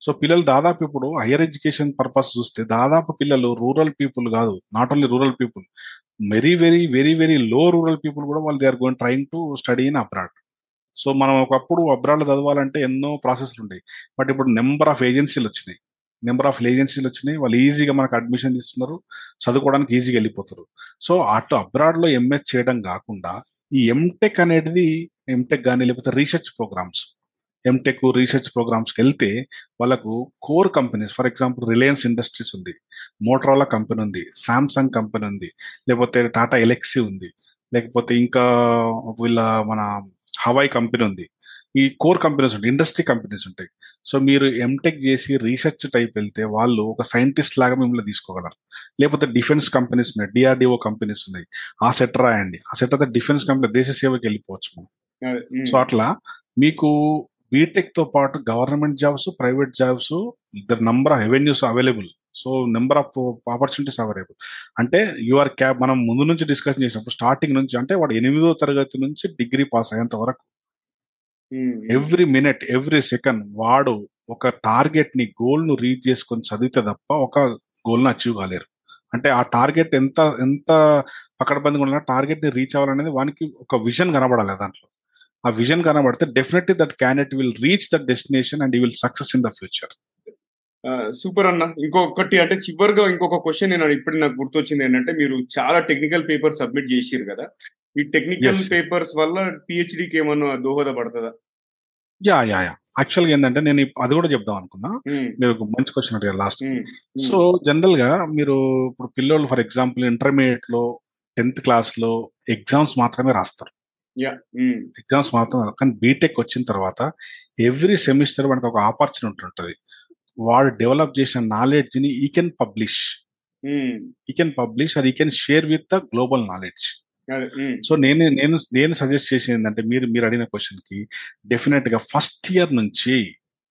సో పిల్లలు దాదాపు ఇప్పుడు హైయర్ ఎడ్యుకేషన్ పర్పస్ చూస్తే దాదాపు పిల్లలు రూరల్ పీపుల్ కాదు not only rural people very very very very low rural people కూడా వాళ్ళు they are going trying to study in abroad so మనం ఒకప్పుడు అబ్రాడ్ చదవాలంటే ఎన్నో ప్రాసెస్లు ఉండేవి. బట్ ఇప్పుడు నెంబర్ ఆఫ్ ఏజెన్సీలు వచ్చినాయి. నెంబర్ ఆఫ్ ఏజెన్సీలు వచ్చినాయి. వాళ్ళు ఈజీగా మనకు అడ్మిషన్ ఇస్తున్నారు. చదువుకోవడానికి ఈజీగా వెళ్ళిపోతారు. సో అటు అబ్రాడ్లో ఎంఎస్ చేయడం కాకుండా ఈ ఎంటెక్ అనేది ఎంటెక్ కానీ లేకపోతే రీసెర్చ్ ప్రోగ్రామ్స్ ఎంటెక్ రీసెర్చ్ ప్రోగ్రామ్స్కి వెళ్తే వాళ్ళకు core companies for example Reliance industries ఉంది మోటరోలా కంపెనీ ఉంది సామ్సంగ్ కంపెనీ ఉంది లేకపోతే టాటా ఎలెక్సీ ఉంది లేకపోతే ఇంకా వీళ్ళ మన హవాయి కంపెనీ ఉంది. ఈ కోర్ కంపెనీస్ ఉంటాయి ఇండస్ట్రీ కంపెనీస్ ఉంటాయి. సో మీరు ఎంటెక్ చేసి రీసెర్చ్ టైప్ వెళ్తే వాళ్ళు ఒక సైంటిస్ట్ లాగా మిమ్మల్ని తీసుకోగలరు. లేకపోతే డిఫెన్స్ కంపెనీస్ ఉన్నాయి డిఆర్డిఓ కంపెనీస్ ఉన్నాయి. ఆ సెట్ రాయండి. ఆ సెట్ అయితే డిఫెన్స్ కంపెనీ దేశ సేవకి వెళ్ళిపోవచ్చు మనం. సో అట్లా మీకు బీటెక్తో పాటు government jobs private jobs the number of revenues available so number of opportunities available. అంటే యూఆర్ క్యాబ్ మనం ముందు నుంచి డిస్కషన్ చేసినప్పుడు స్టార్టింగ్ నుంచి అంటే వాడు ఎనిమిదో తరగతి నుంచి డిగ్రీ పాస్ అయ్యేంత వరకు. Um, every minute every second వాడు ఒక టార్గెట్ని గోల్ను రీచ్ చేసుకొని చదివితే తప్ప ఒక గోల్ను అచీవ్ కాలేరు. అంటే ఆ టార్గెట్ ఎంత ఎంత పకడ్బందీగా ఉన్న టార్గెట్ని రీచ్ అవ్వాలనేది వానికి ఒక విజన్ కనబడాలి దాంట్లో. ఆ విజన్ కనబడితే definitely that candidate will reach that destination and he will success in the future. Super అన్న. ఇంకొకటి అంటే చివరిగా ఇంకొక క్వశ్చన్ నేను ఇప్పుడు నాకు గుర్తొచ్చింది ఏంటంటే మీరు చాలా టెక్నికల్ పేపర్ సబ్మిట్ చేసిరు కదా? ఈ టెక్నికల్. పేపర్స్ వల్ల పిహెచ్డికి ఏమన్నా దోహదపడుతుందా? Yeah yeah yeah. యాక్చువల్గా ఏంటంటే నేను అది కూడా చెప్దాం అనుకున్నా. మీరు మంచి క్వశ్చన్ అడిగారు లాస్ట్ సో జనరల్గా మీరు ఇప్పుడు పిల్లోళ్ళు ఫర్ ఎగ్జాంపుల్ ఇంటర్మీడియట్లో టెన్త్ క్లాస్లో ఎగ్జామ్స్ మాత్రమే రాస్తారు. ఎగ్జామ్స్ మాత్రం. కానీ బీటెక్ వచ్చిన తర్వాత ఎవ్రీ సెమిస్టర్ మనకు ఒక ఆపర్చునిటీ ఉంటుంది. వాడు డెవలప్ చేసిన నాలెడ్జ్ని he can publish he can publish or he can share with the global knowledge so నేను నేను నేను సజెస్ట్ చేసేది ఏంటంటే మీరు మీరు అడిగిన క్వశ్చన్కి డెఫినెట్గా ఫస్ట్ ఇయర్ నుంచి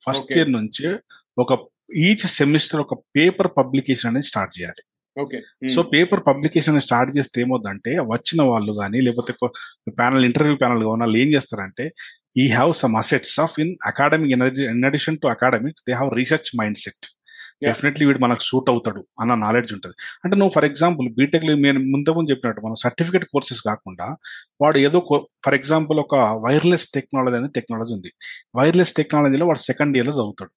ఫస్ట్. ఇయర్ నుంచి ఒక ఈచ్ సెమిస్టర్ ఒక పేపర్ పబ్లికేషన్ అనేది స్టార్ట్ చేయాలి. సో పేపర్ పబ్లికేషన్ స్టార్ట్ చేస్తే ఏమవుతుందంటే వచ్చిన వాళ్ళు కానీ లేకపోతే ప్యానల్ ఇంటర్వ్యూ ప్యానల్ వాళ్ళు ఏం చేస్తారంటే he have some assets of in academic in addition to academic they research mind set Yeah. Definitely వీడు మనకు సూట్ అవుతాడు అన్న నాలెడ్జ్ ఉంటుంది. అంటే నువ్వు ఫర్ ఎగ్జాంపుల్ బీటెక్లో నేను ముందు ముందు చెప్పినట్టు మనం సర్టిఫికేట్ కోర్సెస్ కాకుండా వాడు ఏదో ఫర్ ఎగ్జాంపుల్ ఒక వైర్లెస్ టెక్నాలజీ అనేది టెక్నాలజీ ఉంది. వైర్లెస్ టెక్నాలజీలో వాడు సెకండ్ ఇయర్లో చదువుతాడు.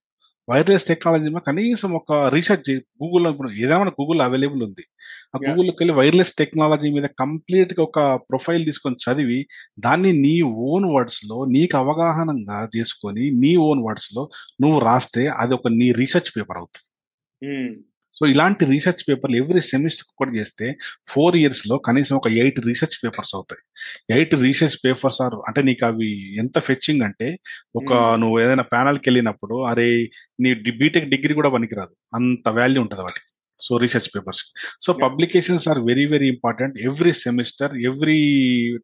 వైర్లెస్ టెక్నాలజీ మీద కనీసం ఒక రీసెర్చ్ గూగుల్లో ఇప్పుడు ఏదైనా గూగుల్ అవైలబుల్ ఉంది. ఆ. గూగుల్కి వెళ్ళి వైర్లెస్ టెక్నాలజీ మీద కంప్లీట్గా ఒక ప్రొఫైల్ తీసుకొని చదివి దాన్ని నీ ఓన్ వర్డ్స్లో నీకు అవగాహనంగా చేసుకొని నీ ఓన్ వర్డ్స్లో నువ్వు రాస్తే అది ఒక నీ రీసెర్చ్ పేపర్ అవుతుంది. సో ఇలాంటి రీసెర్చ్ పేపర్లు ఎవ్రీ సెమిస్టర్ ఒకటి చేస్తే ఫోర్ ఇయర్స్లో కనీసం ఒక ఎయిట్ రీసెర్చ్ పేపర్స్ అవుతాయి. ఎయిట్ రీసెర్చ్ పేపర్స్ ఆర్ అంటే నీకు అవి ఎంత ఫెచ్చింగ్ అంటే ఒక. నువ్వు ఏదైనా ప్యానల్కి వెళ్ళినప్పుడు అరే నీ బీటెక్ డిగ్రీ కూడా పనికిరాదు. అంత వాల్యూ ఉంటుంది వాటికి. So research papers so. Publications are very very important every semester every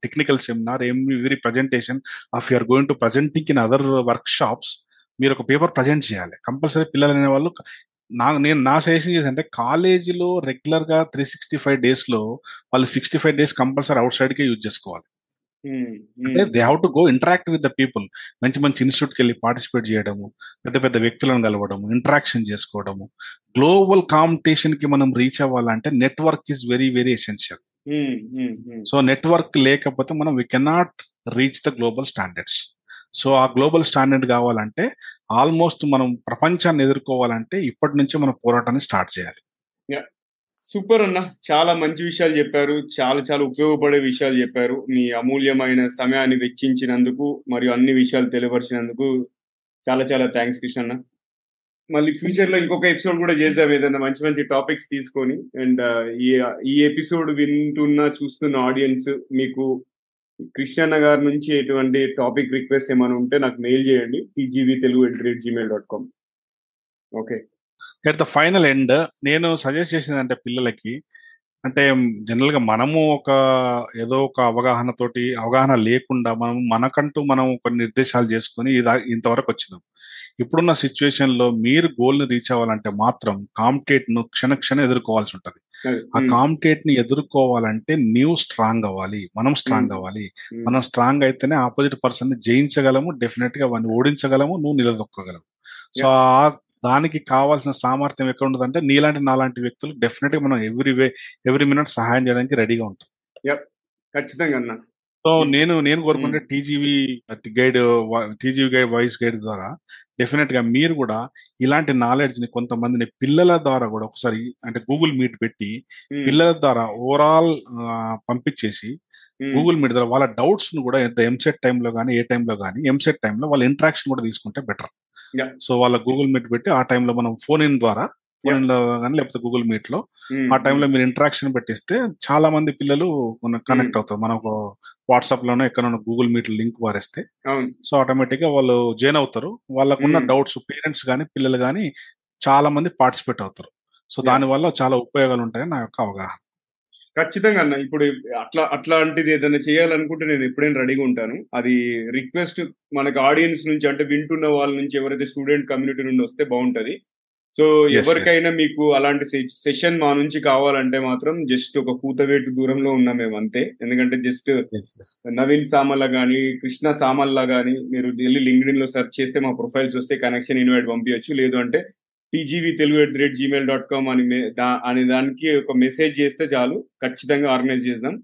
technical seminar every presentation of you're going to presenting in other workshops మీరు ఒక పేపర్ ప్రజెంట్ చేయాలి. కంపల్సరీ పిల్లలు అనే వాళ్ళు నా నేను నా సజెషన్ చేసి అంటే కాలేజీలో రెగ్యులర్గా త్రీ సిక్స్టీ ఫైవ్ డేస్లో వాళ్ళు sixty five days compulsory outside కే యూజ్ చేసుకోవాలి. అంటే they have to go interact with the people. మంచి మంచి ఇన్స్టిట్యూట్కి వెళ్ళి పార్టిసిపేట్ చేయడము పెద్ద పెద్ద వ్యక్తులను కలవడము ఇంటరాక్షన్ చేసుకోవడము. గ్లోబల్ కాంపిటీషన్కి మనం రీచ్ అవ్వాలంటే network is very very essential. So network లేకపోతే మనం we cannot reach the global standards so ఆ గ్లోబల్ స్టాండర్డ్ కావాలంటే ఆల్మోస్ట్ మనం ప్రపంచాన్ని ఎదుర్కోవాలంటే ఇప్పటి నుంచే మనం పోరాటాన్ని స్టార్ట్ చేయాలి. సూపర్ అన్న. చాలా మంచి విషయాలు చెప్పారు. చాలా చాలా ఉపయోగపడే విషయాలు చెప్పారు. మీ అమూల్యమైన సమయాన్ని వెచ్చించినందుకు మరియు అన్ని విషయాలు తెలియపరిచినందుకు చాలా చాలా థ్యాంక్స్ కృష్ణ అన్న. మళ్ళీ ఫ్యూచర్లో ఇంకొక ఎపిసోడ్ కూడా చేద్దాం ఏదైనా మంచి మంచి టాపిక్స్ తీసుకొని. అండ్ ఈ ఈ ఎపిసోడ్ వింటున్న చూస్తున్న ఆడియన్స్ మీకు కృష్ణన్న గారి నుంచి ఎటువంటి టాపిక్ రిక్వెస్ట్ ఏమైనా ఉంటే నాకు మెయిల్ చేయండి. TGV Telugu at rate Gmail dot com okay at the final end నేను సజెస్ట్ చేసింది అంటే పిల్లలకి అంటే జనరల్గా మనము ఒక ఏదో ఒక అవగాహన తోటి అవగాహన లేకుండా మనం మనకంటూ మనం కొన్ని నిర్దేశాలు చేసుకుని ఇదా ఇంతవరకు వచ్చినాం. ఇప్పుడున్న సిచ్యువేషన్లో మీరు గోల్ని రీచ్ అవ్వాలంటే మాత్రం కాంపిటేట్ను క్షణ క్షణం ఎదుర్కోవాల్సి ఉంటుంది. ఆ కాంపిటేట్ని ఎదుర్కోవాలంటే నీవు స్ట్రాంగ్ అవ్వాలి మనం స్ట్రాంగ్ అవ్వాలి. మనం స్ట్రాంగ్ అయితేనే ఆపోజిట్ పర్సన్ని జయించగలము డెఫినెట్గా వాడిని ఓడించగలము నువ్వు నిలదొక్కగలవు. సో ఆ దానికి కావాల్సిన సామర్థ్యం ఎక్కడ ఉంటుందంటే నీలాంటి నాలాంటి వ్యక్తులు డెఫినెట్గా మనం ఎవ్రీ వే ఎవ్రీ మినిట్ సహాయం చేయడానికి రెడీగా ఉంటాం. ఖచ్చితంగా అన్న. సో నేను నేను కోరుకుంటే TGV guide TGV guide voice guide ద్వారా డెఫినెట్గా మీరు కూడా ఇలాంటి నాలెడ్జ్ని కొంతమందిని పిల్లల ద్వారా కూడా ఒకసారి అంటే గూగుల్ మీట్ పెట్టి పిల్లల ద్వారా ఓవరాల్ పంపించేసి గూగుల్ మీట్ ద్వారా వాళ్ళ డౌట్స్ను కూడా ఎంత ఎంసెట్ టైంలో కానీ ఏ టైంలో కానీ ఎంసెట్ టైంలో వాళ్ళ ఇంటరాక్షన్ కూడా తీసుకుంటే బెటర్ సో వాళ్ళ గూగుల్ మీట్ పెట్టి ఆ టైంలో మనం ఫోన్ ఇన్ ద్వారా లో కానీ లేకపోతే గూగుల్ మీట్లో ఆ టైంలో మీరు ఇంటరాక్షన్ పెట్టిస్తే చాలా మంది పిల్లలు కనెక్ట్ అవుతారు. మనం వాట్సాప్ లోనో ఎక్కడో గూగుల్ మీట్ లింక్ వారేస్తే సో ఆటోమేటిక్గా వాళ్ళు జాయిన్ అవుతారు. వాళ్ళకున్న డౌట్స్ పేరెంట్స్ కానీ పిల్లలు కానీ చాలా మంది పార్టిసిపేట్ అవుతారు. సో దాని వల్ల చాలా ఉపయోగాలు ఉంటాయని నా యొక్క అవగాహన. ఖచ్చితంగా అన్న. ఇప్పుడు అట్లా అట్లాంటిది ఏదైనా చేయాలనుకుంటే నేను ఎప్పుడైనా రెడీగా ఉంటాను. అది రిక్వెస్ట్ మనకి ఆడియన్స్ నుంచి అంటే వింటున్న వాళ్ళ నుంచి ఎవరైతే స్టూడెంట్ కమ్యూనిటీ నుండి వస్తే బాగుంటది. సో ఎవరికైనా మీకు అలాంటి సెషన్ మా నుంచి కావాలంటే మాత్రం జస్ట్ ఒక కూతవేటు దూరంలో ఉన్నాం మేము అంతే. ఎందుకంటే జస్ట్ నవీన్ సామల్లా గానీ కృష్ణ సామల్లా గానీ మీరు వెళ్ళి లింక్డ్ఇన్లో సెర్చ్ చేస్తే మా ప్రొఫైల్స్ వస్తే కనెక్షన్ ఇన్వైట్ పంపించచ్చు లేదు అంటే TGV Telugu at the rate Gmail dot com అని అనే దానికి ఒక మెసేజ్ చేస్తే చాలు. ఖచ్చితంగా ఆర్గనైజ్ చేద్దాం.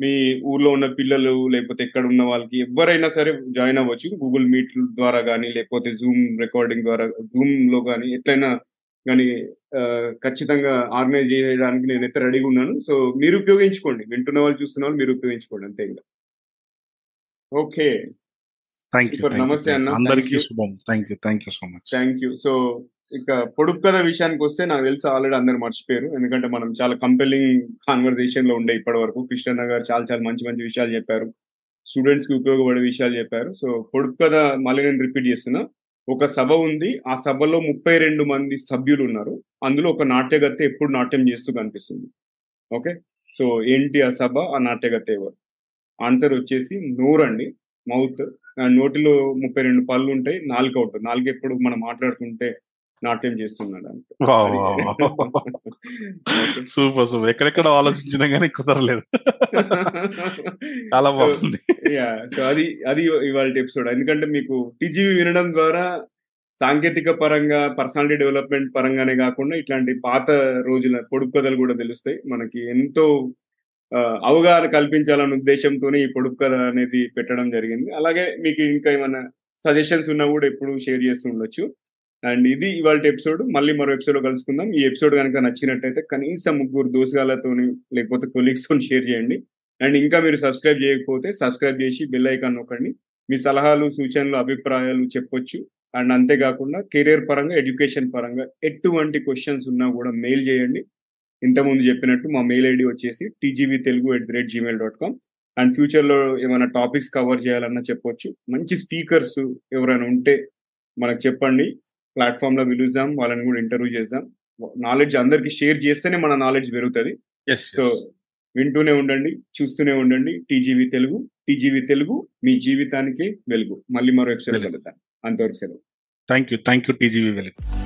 మీ ఊర్లో ఉన్న పిల్లలు లేకపోతే ఎక్కడ ఉన్న వాళ్ళకి ఎవరైనా సరే జాయిన్ అవ్వచ్చు. గూగుల్ మీట్ ద్వారా కానీ లేకపోతే జూమ్ రికార్డింగ్ ద్వారా జూమ్లో కానీ ఎట్లయినా కానీ ఖచ్చితంగా ఆర్గనైజ్ చేయడానికి నేనైతే రెడీగా ఉన్నాను. సో మీరు ఉపయోగించుకోండి. వింటున్న వాళ్ళు చూస్తున్న వాళ్ళు మీరు ఉపయోగించుకోండి. అంతే ఇంకా. ఓకే. నమస్తే అన్న. అందరికీ శుభం. Thank you thank you so much. Thank you. So ఇక పొడుపు కథ విషయానికి వస్తే నాకు తెలిసి ఆల్రెడీ అందరు మర్చిపోయారు. ఎందుకంటే మనం చాలా కంపెలింగ్ కాన్వర్జేషన్లో ఉండే ఇప్పటి వరకు కృష్ణ గారు చాలా చాలా మంచి మంచి విషయాలు చెప్పారు. స్టూడెంట్స్కి ఉపయోగపడే విషయాలు చెప్పారు. సో పొడుపు కథ మళ్ళీ నేను రిపీట్ చేస్తున్నా. ఒక సభ ఉంది. ఆ సభలో ముప్పై రెండు మంది సభ్యులు ఉన్నారు. అందులో ఒక నాట్యగత్తె ఎప్పుడు నాట్యం చేస్తూ కనిపిస్తుంది. ఓకే? సో ఏంటి ఆ సభ? ఆ నాట్యగత్తె ఎవరు? ఆన్సర్ వచ్చేసి నోరు అండి. మౌత్. నోటిలో ముప్పై రెండు పళ్ళు ఉంటాయి. నాలుగు అవుట్. నాలుగు ఎప్పుడు మనం మాట్లాడుకుంటే నాట్యం చేస్తున్నాడు సూపర్ సూపర్. ఎక్కడెక్కడ ఆలోచించినా కానీ కుదరలేదు. చాలా బాగుంది. యా సో అది అది ఇవాళ ఎపిసోడ్ ఎందుకంటే మీకు టీజీవీ వినడం ద్వారా సాంకేతిక పరంగా పర్సనాలిటీ డెవలప్మెంట్ పరంగానే కాకుండా ఇట్లాంటి పాత రోజుల పొడుపు కథలు కూడా తెలుస్తాయి. మనకి ఎంతో అవగాహన కల్పించాలన్న ఉద్దేశంతోనే ఈ పొడుపు కథ అనేది పెట్టడం జరిగింది. అలాగే మీకు ఇంకా ఏమైనా సజెషన్స్ ఉన్నా కూడా ఎప్పుడు షేర్ చేస్తూ ఉండొచ్చు. అండ్ ఇది ఇవాళ ఎపిసోడ్. మళ్ళీ మరో ఎపిసోడ్ కలుసుకుందాం. ఈ ఎపిసోడ్ కనుక నచ్చినట్టయితే కనీసం ముగ్గురు దోసుగాలతో లేకపోతే కొలీగ్స్తో షేర్ చేయండి. అండ్ ఇంకా మీరు సబ్స్క్రైబ్ చేయకపోతే సబ్స్క్రైబ్ చేసి బెల్ ఐకాన్ నొక్కండి. మీ సలహాలు సూచనలు అభిప్రాయాలు చెప్పొచ్చు. అండ్ అంతేకాకుండా కెరీర్ పరంగా ఎడ్యుకేషన్ పరంగా ఎటువంటి క్వశ్చన్స్ ఉన్నా కూడా మెయిల్ చేయండి. ఇంతకుముందు చెప్పినట్టు మా మెయిల్ ఐడి వచ్చేసి TGV Telugu at the rate Gmail dot com and ఫ్యూచర్లో ఏమైనా టాపిక్స్ కవర్ చేయాలన్నా చెప్పొచ్చు. మంచి స్పీకర్స్ ఎవరైనా ఉంటే మనకు చెప్పండి. ప్లాట్ఫామ్లో పిలుద్దాం వాళ్ళని కూడా ఇంటర్వ్యూ చేద్దాం. నాలెడ్జ్ అందరికి షేర్ చేస్తేనే మన నాలెడ్జ్ పెరుగుతుంది. సో వింటూనే ఉండండి చూస్తూనే ఉండండి. టీజీవీ తెలుగు టీజీవీ తెలుగు మీ జీవితానికి వెలుగు. మళ్ళీ మరో ఎపిసోడ్ కలుద్దాం. అంతవరకు సెలవు. Thank you thank you TGV వెలుగు.